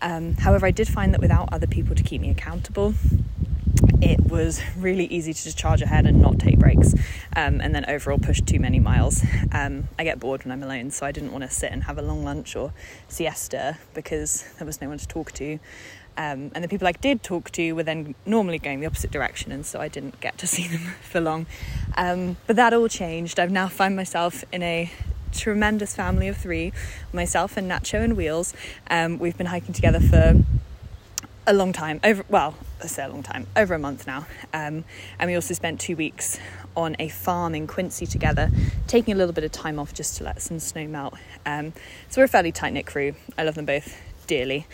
Um, however, I did find that without other people to keep me accountable, it was *laughs* really easy to just charge ahead and not take breaks um, and then overall push too many miles. Um, I get bored when I'm alone, so I didn't want to sit and have a long lunch or siesta because there was no one to talk to. Um, and the people I did talk to were then normally going the opposite direction, and so I didn't get to *laughs* see them *laughs* for long. Um, but that all changed. I've now found myself in a tremendous family of three myself and Nacho and Wheels. Um, we've been hiking together for a long time over well I say a long time over a month now um, and we also spent two weeks on a farm in Quincy together taking a little bit of time off just to let some snow melt um, so we're a fairly tight knit crew I love them both dearly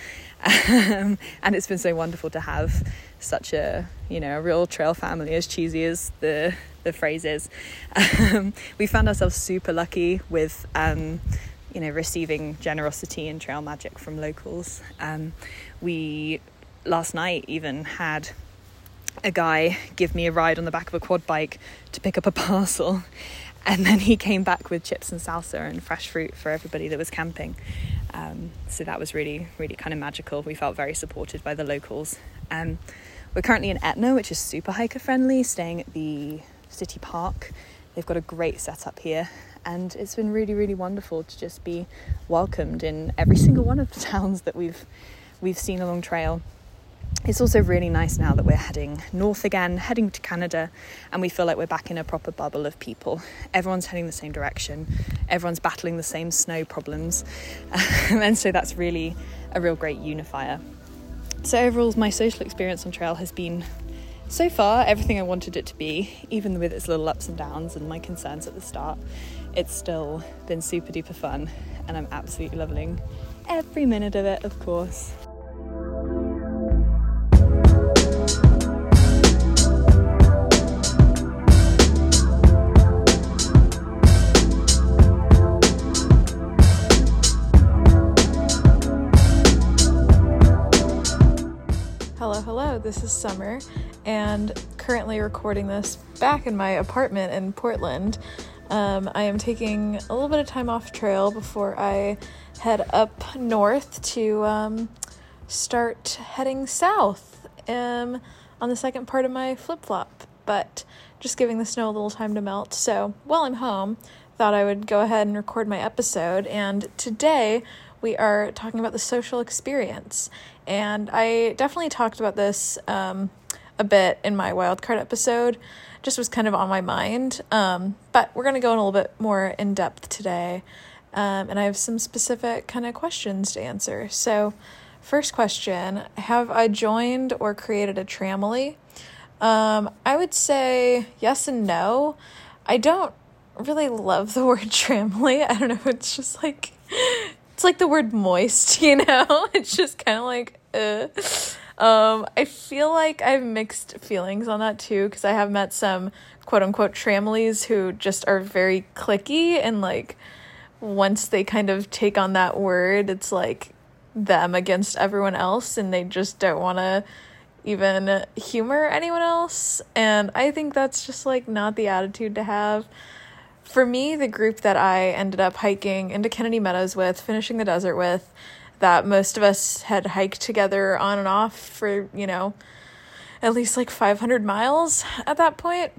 um, and it's been so wonderful to have such a you know a real trail family as cheesy as the the phrase is um, we found ourselves super lucky with um, you know receiving generosity and trail magic from locals um, we last night even had a guy give me a ride on the back of a quad bike to pick up a parcel. *laughs* And then he came back with chips and salsa and fresh fruit for everybody that was camping. Um, so that was really, really kind of magical. We felt very supported by the locals. Um, we're currently in Etna, which is super hiker friendly, staying at the city park. They've got a great setup here, and it's been really, really wonderful to just be welcomed in every *laughs* single one of the towns that we've we've seen along trail it's also really nice now that we're heading north again, heading to Canada, and we feel like we're back in a proper bubble of people. Everyone's heading the same direction, everyone's battling the same snow problems, *laughs* and so that's really a real great unifier. So, overall, my social experience on trail has been so far everything I wanted it to be, even with its little ups and downs and my concerns at the start. It's still been super duper fun, and I'm absolutely loving every minute of it, of course. This is Summer, and currently recording this back in my apartment in Portland. Um, I am taking a little bit of time off trail before I head up north to um, start heading south um, on the second part of my flip flop. But just giving the snow a little time to melt. So while I'm home, thought I would go ahead and record my episode. And today we are talking about the social experience. And I definitely talked about this um, a bit in my wildcard episode, just was kind of on my mind. Um, but we're going to go in a little bit more in depth today. Um, and I have some specific kind of questions to answer. So, first question Have I joined or created a tramily? Um, I would say yes and no. I don't really love the *laughs* word tramily. I don't know, it's just like it's like the word moist, *laughs* you know? It's just kind of like, uh. Um, I feel like I have mixed feelings on that too, because I have met some quote unquote tramilies who just are very clicky and like once they kind of take on that word, it's like them against everyone else and they just don't want to even humor anyone else. And I think that's just like not the attitude to have for me, the group that I ended up hiking into Kennedy Meadows with, finishing the desert with, that most of us had hiked together on and off for, you know, at least like 500 miles at that point,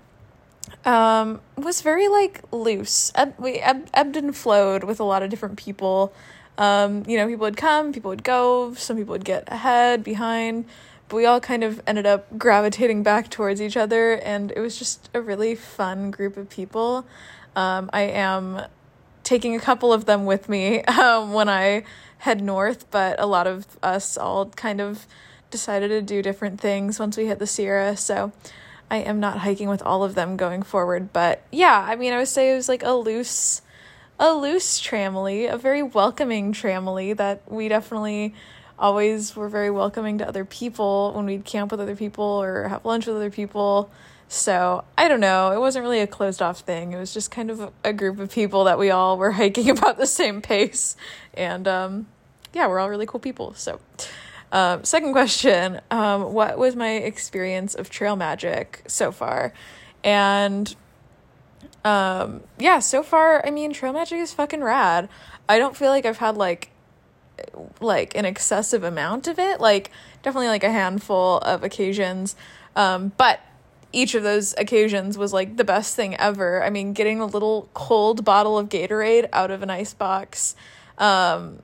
um, was very like loose. Eb- we eb- ebbed and flowed with a lot of different people. Um, you know, people would come, people would go, some people would get ahead, behind, but we all kind of ended up gravitating back towards each other, and it was just a really fun group of people. Um, I am taking a couple of them with me *laughs* um, when I head north, but a lot of us all kind of decided to do different things once we hit the Sierra. So I am not hiking with all of them going forward. But yeah, I mean, I would say it was like a loose, a loose tramily, a very welcoming tramily that we definitely always were very welcoming to other people when we'd camp with other people or have lunch with other people. So I don't know. It wasn't really a closed off thing. It was just kind of a group of people that we all were *laughs* hiking about the same pace. And um, yeah, we're all really cool people. So, um, second question um, What was my experience of trail magic so far? And um, yeah, so far, I mean, trail magic is fucking rad. I don't feel like I've had like like an excessive amount of it like definitely like a handful of occasions um, but each of those occasions was like the best thing ever. I mean getting a little cold bottle of gatorade out of an ice box um,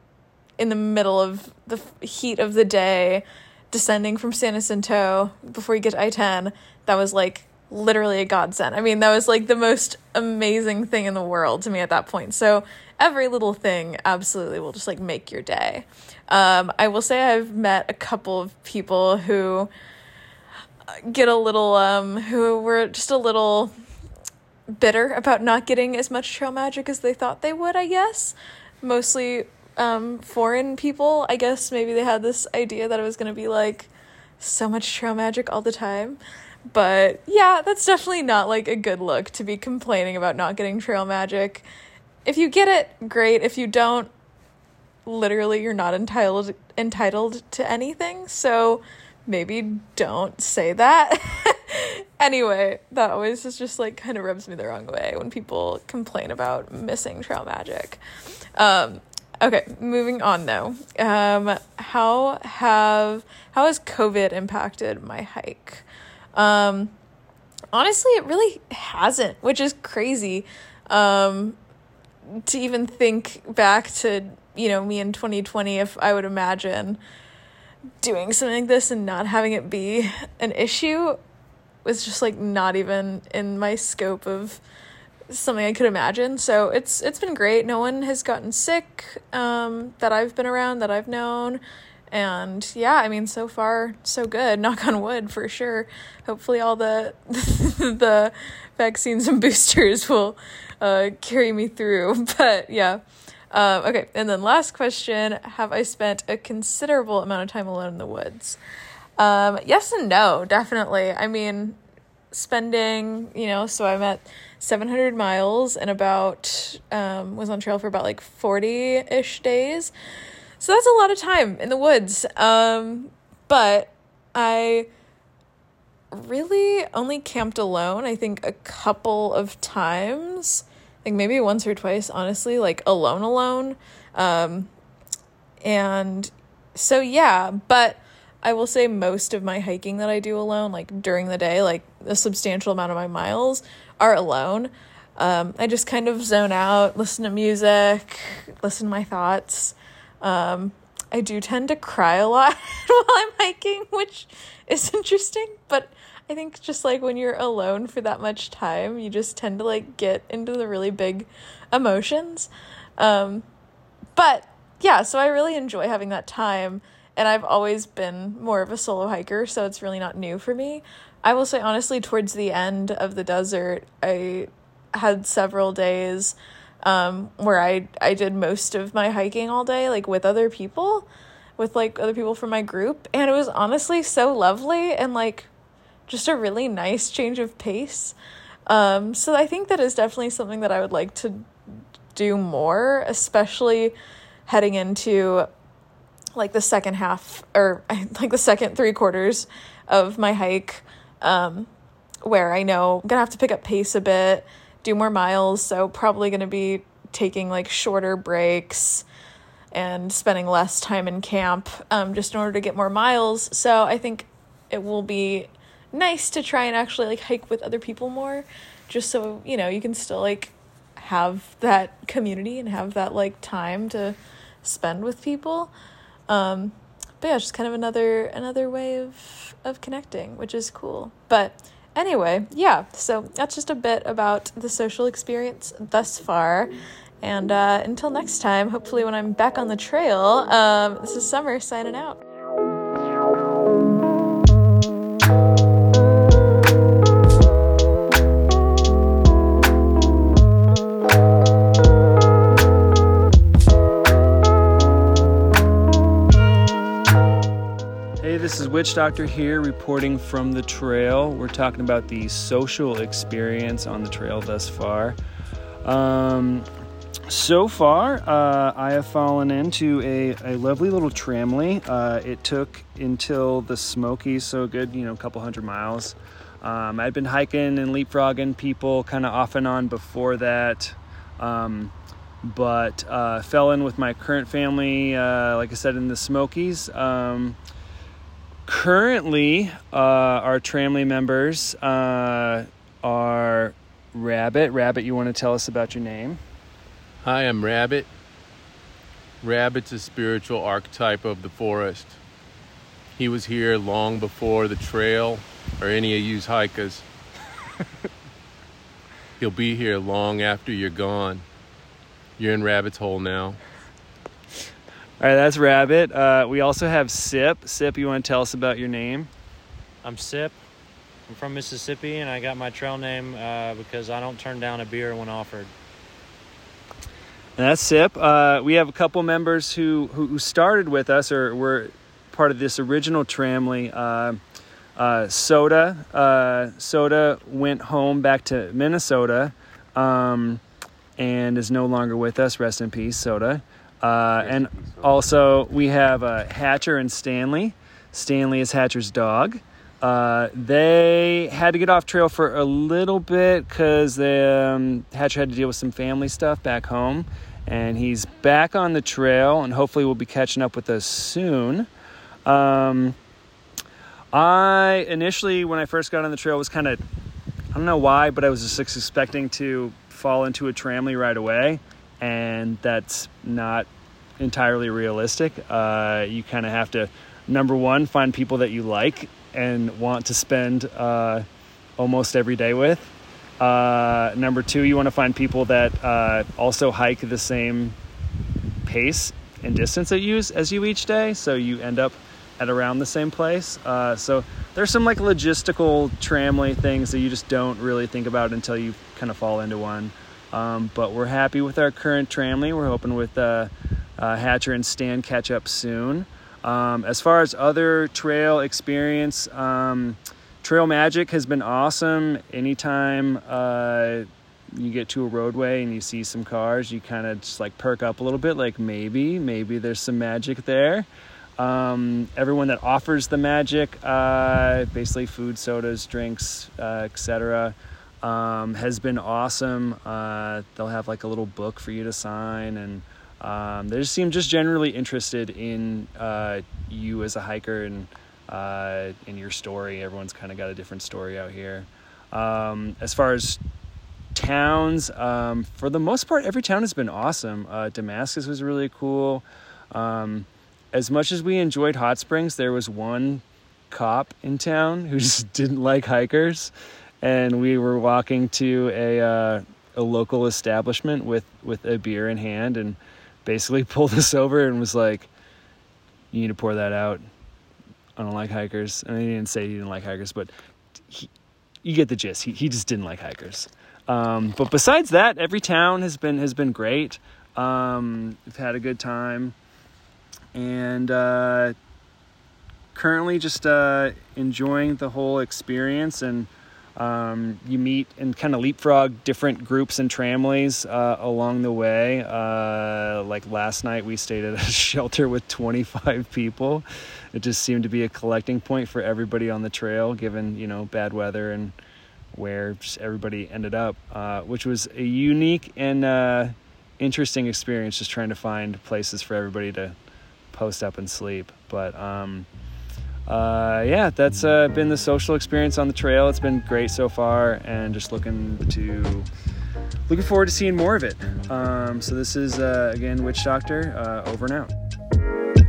in the middle of the heat of the day descending from san jacinto before you get to i-10 that was like literally a godsend. I mean that was like the most amazing thing in the world to me at that point. So every little thing absolutely will just like make your day. Um, I will say I've met a couple of people who get a little um who were just a little bitter about not getting as much trail magic as they thought they would, I guess. Mostly um foreign people. I guess maybe they had this idea that it was going to be like so much trail magic all the time. But yeah, that's definitely not like a good look to be complaining about not getting trail magic if you get it, great. If you don't, literally you're not entitled entitled to anything. So maybe don't say that. *laughs* anyway, that always is just like kind of rubs me the wrong way when people complain about missing trail magic. Um, okay, moving on though. Um, how have how has COVID impacted my hike? Um, honestly, it really hasn't, which is crazy. Um, to even think back to you know me in 2020 if i would imagine doing something like this and not having it be an issue was just like not even in my scope of something i could imagine. So it's it's been great. No one has gotten sick um, that i've been around that i've known. And yeah i mean so far so good. *laughs* Knock on wood for sure. Hopefully all the *laughs* the vaccines and *laughs* boosters will uh, carry me through. But yeah. Um, okay, and then last question Have I spent a considerable amount of time alone in the woods? Um, yes and no, definitely. I mean, spending, you know, so I'm at 700 miles and about, um, was on trail for about like 40 ish days. So that's a lot of time in the woods. Um, but I really only camped alone, I think a couple of times like maybe once or twice honestly like alone alone. Um and so yeah but i will say most of my hiking that i do alone like during the day like a substantial amount of my miles are alone. Um i just kind of zone out listen to music listen to my thoughts. Um i do tend to cry a lot *laughs* while i'm hiking which is interesting but I think just like when you're alone for that much time, you just tend to like get into the really big emotions. Um, but yeah, so I really enjoy having that time. And I've always been more of a solo hiker, so it's really not new for me. I will say, honestly, towards the end of the desert, I had several days um, where I, I did most of my hiking all day, like with other people, with like other people from my group. And it was honestly so lovely and like just a really nice change of pace. Um, so I think that is definitely something that I would like to do more, especially heading into like the second half or *laughs* like the second three quarters of my hike, um, where I know I'm gonna have to pick up pace a bit, do more miles. So probably gonna be taking like shorter breaks and spending less time in camp um, just in order to get more miles. So I think it will be nice to try and actually like hike with other people more just so you know you can still like have that community and have that like time to spend with people. Um but yeah just kind of another another way of of connecting which is cool. But anyway yeah so that's just a bit about the social experience thus far. And uh, until next time hopefully when i'm back on the trail um, this is summer signing out Witch Doctor here, reporting from the trail. We're talking about the social experience on the trail thus far. Um, so far, uh, I have fallen into a, a lovely little tramily. Uh, it took until the Smokies, so good, you know, a couple hundred miles. Um, I'd been hiking and leapfrogging people kind of off and on before that, um, but uh, fell in with my current family, uh, like I said, in the Smokies. Um, currently, uh, our tramily members uh, are Rabbit. Rabbit, you want to tell us about your name? Hi, I'm Rabbit. Rabbit's a spiritual archetype of the forest. He was here long before the trail or any of you hikers. *laughs* He'll be here long after you're gone. You're in Rabbit's Hole now. All right, that's Rabbit. Uh, we also have Sip. Sip, you want to tell us about your name? I'm Sip. I'm from Mississippi, and I got my trail name uh, because I don't turn down a beer when offered. And that's Sip. Uh, we have a couple members who, who started with us or were part of this original tramily. Uh, uh, Soda. Uh, Soda went home back to Minnesota um, and is no longer with us. Rest in peace, Soda. Uh, and also, we have uh, Hatcher and Stanley. Stanley is Hatcher's dog. Uh, they had to get off trail for a little bit because um, Hatcher had to deal with some family stuff back home. And he's back on the trail, and hopefully, we'll be catching up with us soon. Um, I initially, when I first got on the trail, was kind of, I don't know why, but I was just expecting to fall into a tramily right away. And that's not entirely realistic. Uh, you kind of have to, number one, find people that you like and want to spend uh, almost every day with. Uh, number two, you want to find people that uh, also hike the same pace and distance that you use as you each day, so you end up at around the same place. Uh, so there's some like logistical tramily things that you just don't really think about until you kind of fall into one. Um, but we're happy with our current tramily. We're hoping with uh, uh, Hatcher and Stan catch up soon. Um, as far as other trail experience, um, Trail Magic has been awesome. Anytime uh, you get to a roadway and you see some cars, you kind of just like perk up a little bit, like maybe, maybe there's some magic there. Um, everyone that offers the magic, uh, basically food, sodas, drinks, uh, etc., um, has been awesome. Uh, they'll have like a little book for you to sign, and um, they just seem just generally interested in uh, you as a hiker and uh, in your story. Everyone's kind of got a different story out here. Um, as far as towns, um, for the most part, every town has been awesome. Uh, Damascus was really cool. Um, as much as we enjoyed hot springs, there was one cop in town who *laughs* just didn't like hikers, and we were walking to a uh, a local establishment with with a beer in hand, and basically *laughs* pulled us over and was like, "You need to pour that out. I don't like hikers." And he didn't say he didn't like hikers, but he, you get the gist. He he just didn't like hikers. Um, but besides that, every town has been has been great. Um, we've had a good time and uh, currently just uh, enjoying the whole experience and um, you meet and kind of leapfrog different groups and tramilies uh, along the way. Uh, like last night, we stayed at a *laughs* shelter with 25 people. It just seemed to be a collecting point for everybody on the trail, given you know bad weather and where everybody ended up, uh, which was a unique and uh, interesting experience. Just trying to find places for everybody to post up and sleep. But um, uh, yeah, that's uh, been the social experience on the trail. It's been great so far, and just looking to looking forward to seeing more of it. Um, so this is uh, again Witch Doctor uh, over and out.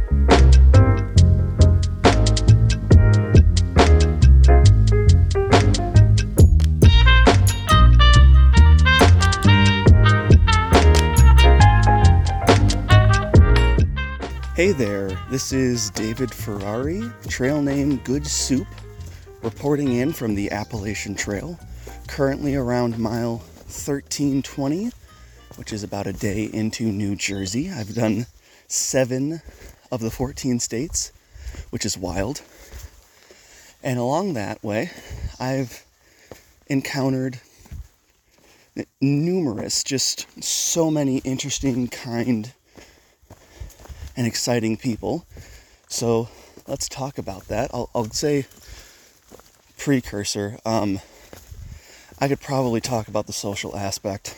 Hey there, this is David Ferrari, trail name Good Soup, reporting in from the Appalachian Trail, currently around mile 1320, which is about a day into New Jersey. I've done seven of the 14 states, which is wild. And along that way, I've encountered numerous, just so many interesting, kind, and exciting people. So let's talk about that. I'll, I'll say precursor. Um, I could probably talk about the social aspect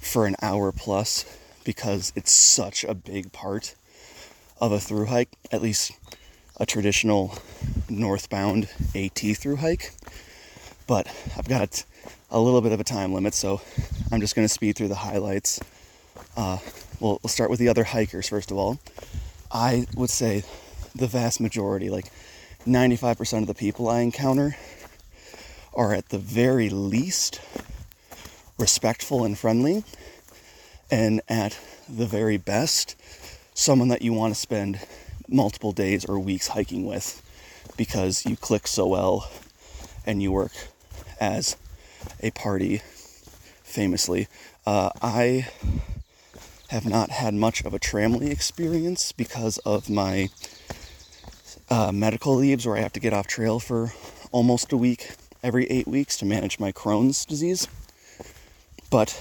for an hour plus because it's such a big part of a through hike, at least a traditional northbound AT through hike. But I've got a little bit of a time limit, so I'm just going to speed through the highlights. Uh, we'll, we'll start with the other hikers first of all. I would say the vast majority, like 95% of the people I encounter, are at the very least respectful and friendly, and at the very best, someone that you want to spend multiple days or weeks hiking with because you click so well and you work as a party famously. Uh, I have not had much of a tramily experience because of my uh, medical leaves where I have to get off trail for almost a week every eight weeks to manage my Crohn's disease. But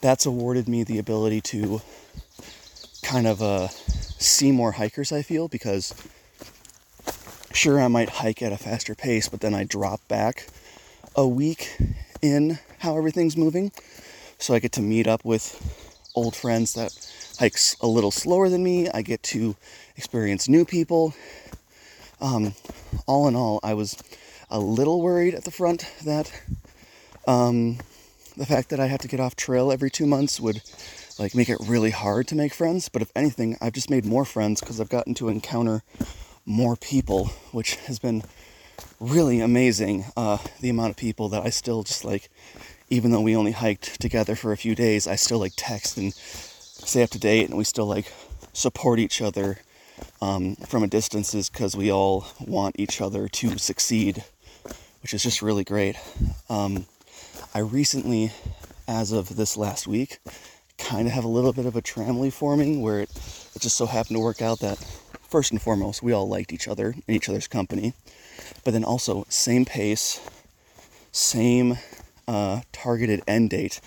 that's awarded me the ability to kind of uh, see more hikers, I feel, because sure, I might hike at a faster pace, but then I drop back a week in how everything's moving. So I get to meet up with old friends that hikes a little slower than me. I get to experience new people. Um, all in all, I was a little worried at the front that um, the fact that I have to get off trail every two months would like make it really hard to make friends. But if anything, I've just made more friends because I've gotten to encounter more people, which has been really amazing. Uh, the amount of people that I still just like, even though we only hiked together for a few days, I still like text and stay up to date, and we still like support each other um, from a distance because we all want each other to succeed which is just really great. Um, I recently, as of this last week, kind of have a little bit of a tramily forming where it, it just so happened to work out that first and foremost we all liked each other and each other's company, but then also same pace, same uh, targeted end date,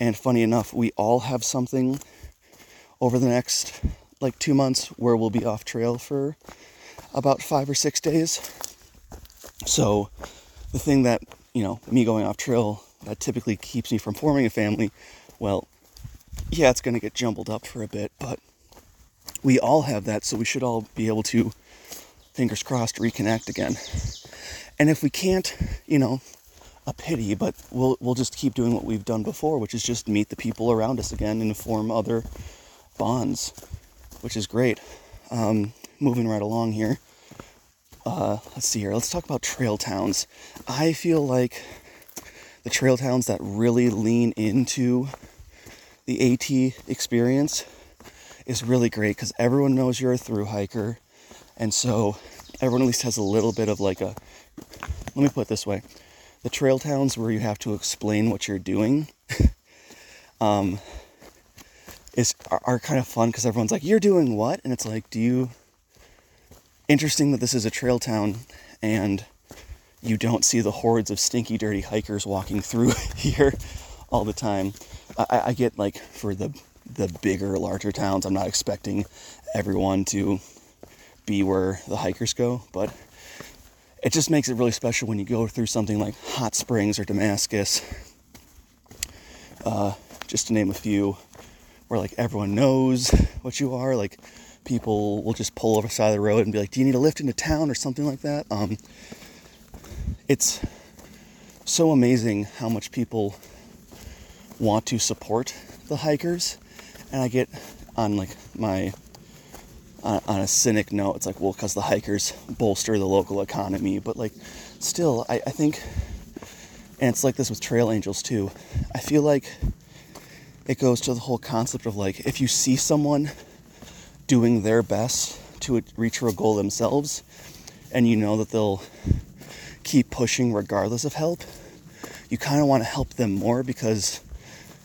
and funny enough, we all have something over the next like two months where we'll be off trail for about five or six days. So the thing that, you know, me going off trail that typically keeps me from forming a family, well, yeah, it's going to get jumbled up for a bit, but we all have that, so we should all be able to, fingers crossed, reconnect again. And if we can't, you know, a pity, but we'll we'll just keep doing what we've done before, which is just meet the people around us again and form other bonds, which is great. Um, moving right along here uh, let's see here. Let's talk about trail towns. I feel like the trail towns that really lean into the AT experience is really great because everyone knows you're a through hiker, and so everyone at least has a little bit of like a. Let me put it this way: the trail towns where you have to explain what you're doing, *laughs* um, is are, are kind of fun because everyone's like, "You're doing what?" and it's like, "Do you?" interesting that this is a trail town and you don't see the hordes of stinky, dirty hikers walking through *laughs* here all the time. I, I, get like for the the bigger, larger towns, I'm not expecting everyone to be where the hikers go, but it just makes it really special when you go through something like Hot Springs or Damascus, uh, just to name a few, where like everyone knows what you are. Like people will just pull over side of the road and be like, "Do you need a lift into town or something like that?" Um, it's so amazing how much people want to support the hikers, and I get on like my on, on a cynic note, it's like, well, because the hikers bolster the local economy, but like, still, I, I think, and it's like this with trail angels too. I feel like it goes to the whole concept of like, if you see someone doing their best to reach a goal themselves, and you know that they'll keep pushing regardless of help, you kind of want to help them more because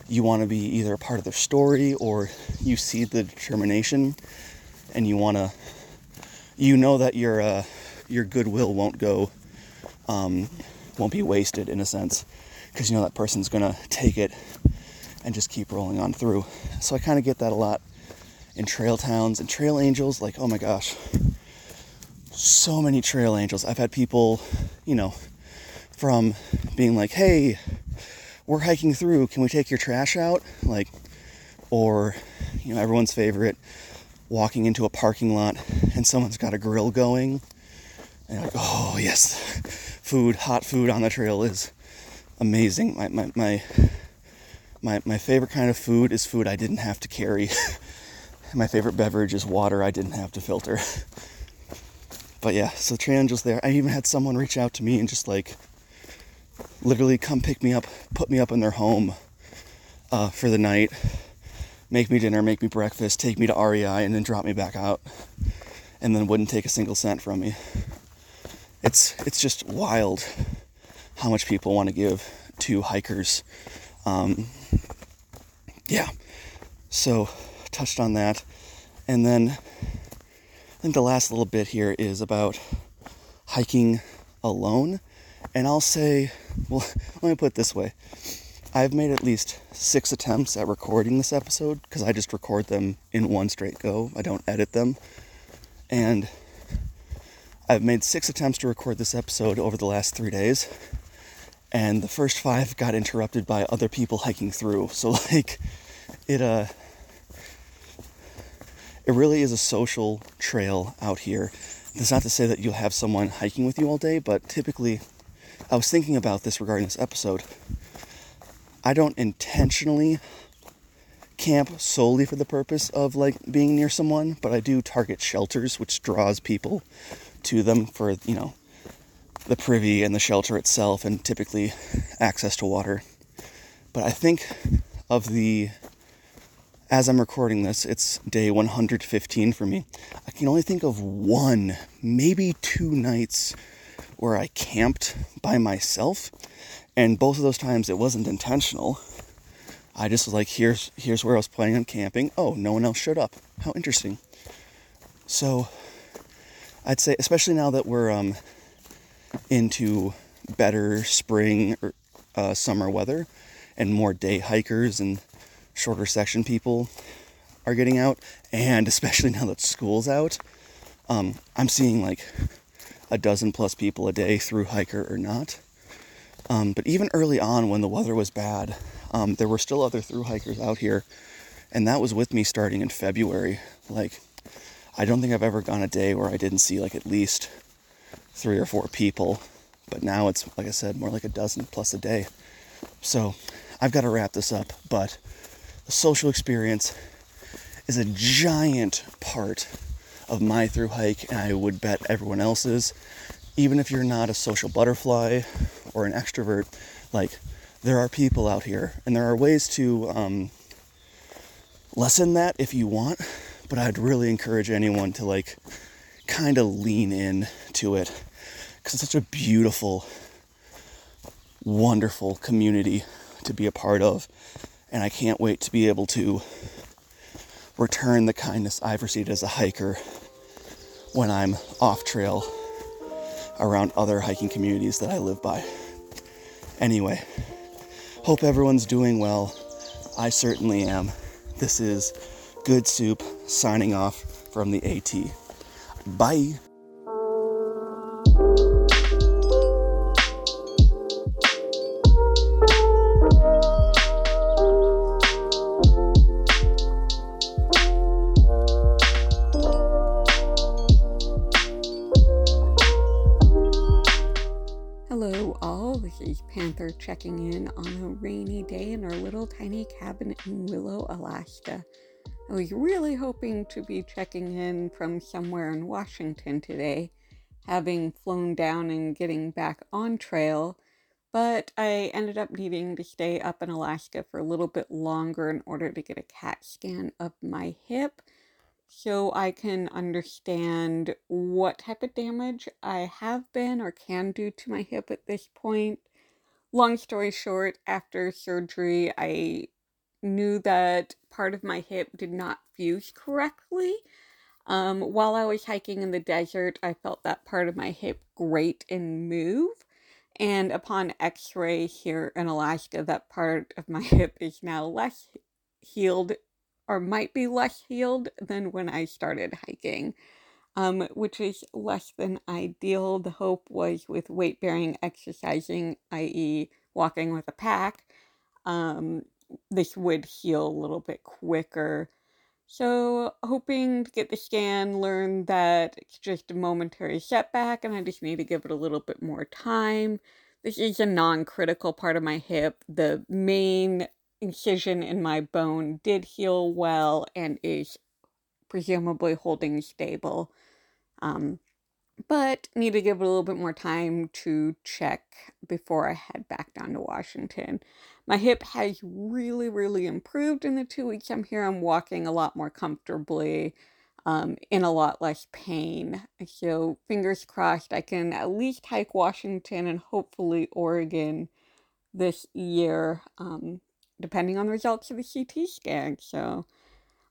you want to be either a part of their story or you see the determination and you want to, you know that you're uh, your goodwill won't go, um, won't be wasted in a sense, because you know that person's gonna take it and just keep rolling on through. So I kind of get that a lot in trail towns and trail angels. Like, oh my gosh, so many trail angels. I've had people, you know, from being like, hey, we're hiking through, can we take your trash out? Like, or, you know, everyone's favorite, walking into a parking lot and someone's got a grill going. And like, oh, yes, food, hot food on the trail is amazing. My, my, my, my, my favorite kind of food is food I didn't have to carry. *laughs* my favorite beverage is water I didn't have to filter. *laughs* but yeah, so trail angels there. I even had someone reach out to me and just like literally come pick me up, put me up in their home uh, for the night, make me dinner, make me breakfast, take me to REI, and then drop me back out, and then wouldn't take a single cent from me. It's it's just wild how much people want to give to hikers. Um, yeah, so touched on that, and then I think the last little bit here is about hiking alone and I'll say, well, *laughs* let me put it this way. I've made at least six attempts at recording this episode because I just record them in one straight go. I don't edit them. And I've made six attempts to record this episode over the last three days. And the first five got interrupted by other people hiking through. So, *laughs* like, it, uh, it really is a social trail out here. That's not to say that you'll have someone hiking with you all day, but typically I was thinking about this regarding this episode. I don't intentionally camp solely for the purpose of like being near someone, but I do target shelters, which draws people to them for, you know, the privy and the shelter itself and typically access to water. But I think of the as I'm recording this, it's day 115 for me. I can only think of one, maybe two nights where I camped by myself. And both of those times it wasn't intentional. I just was like, here's here's where I was planning on camping. Oh, no one else showed up. How interesting. So I'd say, especially now that we're um, into better spring or uh, summer weather and more day hikers and shorter section people are getting out, and especially *laughs* now that school's out, um, I'm seeing like a dozen plus people a day through hiker or not. Um, but even early on, when the weather was bad, um, there were still other through hikers out here, and that was with me starting in February. Like, I don't think I've ever gone a day where I didn't see like at least three or four people, but now it's like I said, more like a dozen plus a day. So I've got to wrap this up, but the social experience is a giant part of my through hike, and I would bet everyone else's. Even if you're not a social butterfly or an extrovert, like there are people out here, and there are ways to um, lessen that if you want. But I'd really encourage anyone to like kind of lean in to it because it's such a beautiful, wonderful community to be a part of. And I can't wait to be able to return the kindness I've received as a hiker when I'm off trail around other hiking communities that I live by. Anyway, hope everyone's doing well. I certainly am. This is Good Soup signing off from the AT. Bye. Checking in on a rainy day in our little tiny cabin in Willow, Alaska. I was really hoping to be checking in from somewhere in Washington today, having flown down and getting back on trail, but I ended up needing to stay up in Alaska for a little bit longer in order to get a CAT scan of my hip so I can understand what type of damage I have been or can do to my hip at this point long story short, after surgery, I knew that part of my hip did not fuse correctly. Um, while I was hiking in the desert, I felt that part of my hip grate and move. And upon x ray here in Alaska, that part of my *laughs* hip is now less healed or might be less healed than when I started hiking, um, which is less than ideal. The hope was with weight bearing exercising, i.e., walking with a pack, um, this would heal a little bit quicker. So, hoping to get the scan, learn that it's just a momentary setback and I just need to give it a little bit more time. This is a non critical part of my hip. The main incision in my bone did heal well and is presumably holding stable. Um, but need to give it a little bit more time to check before I head back down to Washington. My hip has really, really improved in the two weeks I'm here. I'm walking a lot more comfortably, um, in a lot less pain. So, fingers crossed, I can at least hike Washington and hopefully Oregon this year, um, depending on the results of the CT scan. So,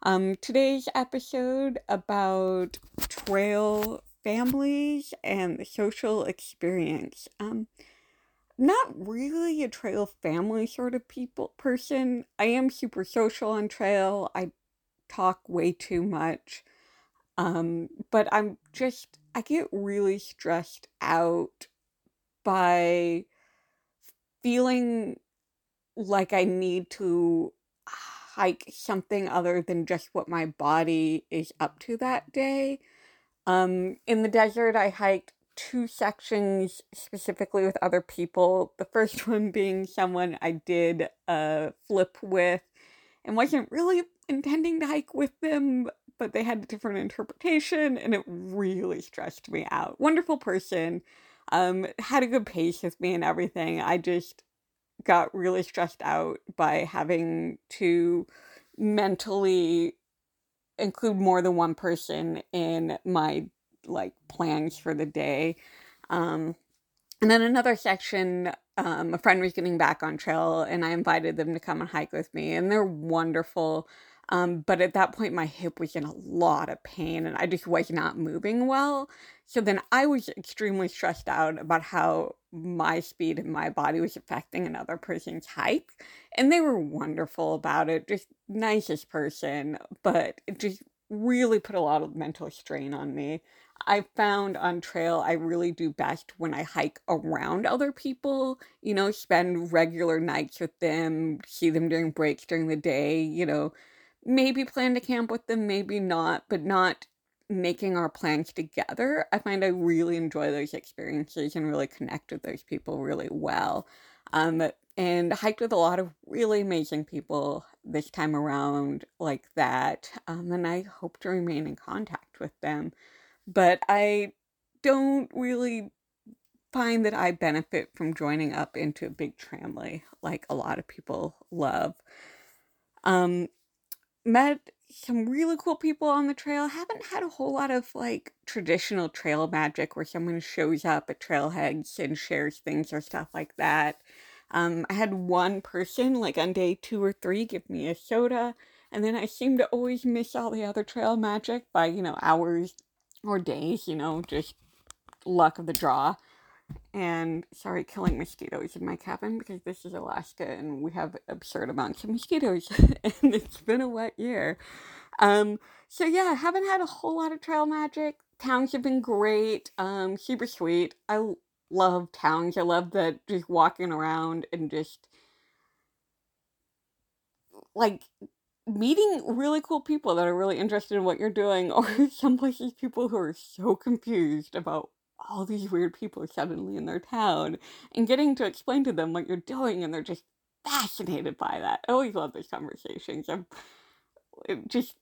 um, today's episode about trail families and the social experience. Um, not really a trail family sort of people person. I am super social on trail. I talk way too much. Um, but I'm just I get really stressed out by feeling like I need to hike something other than just what my body is up to that day. Um, in the desert, I hiked two sections specifically with other people. The first *laughs* one being someone I did a flip with and wasn't really intending to hike with them, but they had a different interpretation and it really stressed me out. Wonderful person, um, had a good pace with me and everything. I just got really stressed out by having to mentally include more than one person in my like plans for the day. Um, and then another section, um, a friend was getting back on trail, and I invited them to come and hike with me, and they're wonderful. Um, but at that point, my hip was in a lot of pain, and I just was not moving well. So then I was extremely stressed out about how my speed and my body was affecting another person's hike. And they were wonderful about it, just nicest person, but it just really put a lot of mental strain on me. I found on trail I really do best when I hike around other people, you know, spend regular nights with them, see them during breaks during the day, you know, maybe plan to camp with them, maybe not, but not making our plans together. I find I really enjoy those experiences and really connect with those people really well. Um, and hiked with a lot of really amazing people this time around like that. Um, and I hope to remain in contact with them. But I don't really find that I benefit from joining up into a big tramily like a lot of people love. Um, met some really cool people on the trail. Haven't had a whole lot of like traditional trail magic where someone shows up at trailheads and shares things or stuff like that. Um, I had one person, like on day two or three, give me a soda, and then I seem to always miss all the other trail magic by, you know, hours or days, you know, just luck of the draw. And sorry, killing mosquitoes in my cabin because this is Alaska and we have absurd amounts of mosquitoes, *laughs* and it's been a wet year. Um, so yeah, I haven't had a whole lot of trail magic. Towns have been great, um, super sweet. I love towns. I love that just walking around and just like meeting really cool people that are really interested in what you're doing, *laughs* or some places people who are so confused about all these weird people suddenly in their town and getting to explain to them what you're doing, and they're just fascinated by that. I always love those conversations. I'm just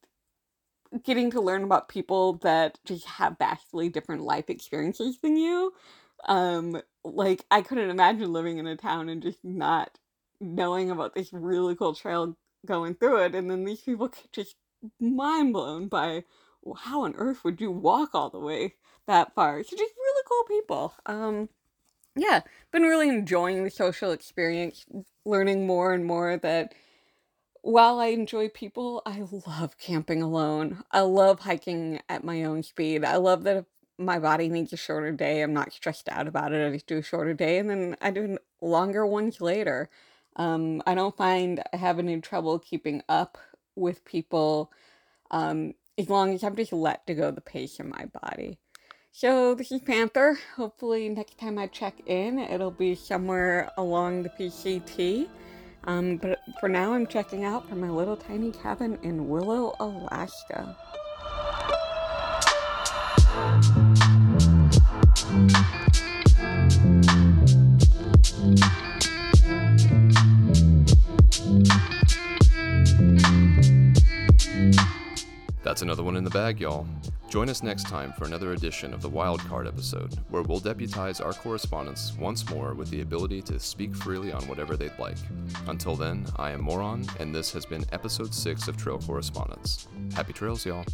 getting to learn about people that just have vastly different life experiences than you um, like I couldn't imagine living in a town and just not knowing about this really cool trail going through it, and then these people get just mind blown by well, how on earth would you walk all the way that far? So just really cool people. Um, yeah, been really enjoying the social experience, learning more and more that while I enjoy people, I love camping alone. I love hiking at my own speed. I love that if my body needs a shorter day, I'm not stressed out about it. I just do a shorter day and then I do longer ones later. Um, I don't find I have any trouble keeping up with people um, as long as I'm just let to go the pace of my body. So this is Panther. Hopefully next time I check in, it'll be somewhere along the PCT. Um, but for now, I'm checking out from my little tiny cabin in Willow, Alaska. That's another one in the bag, y'all. Join us next time for another edition of the Wildcard episode, where we'll deputize our correspondents once more with the ability to speak freely on whatever they'd like. Until then, I am Moron, and this has been episode 6 of Trail Correspondents. Happy trails, y'all.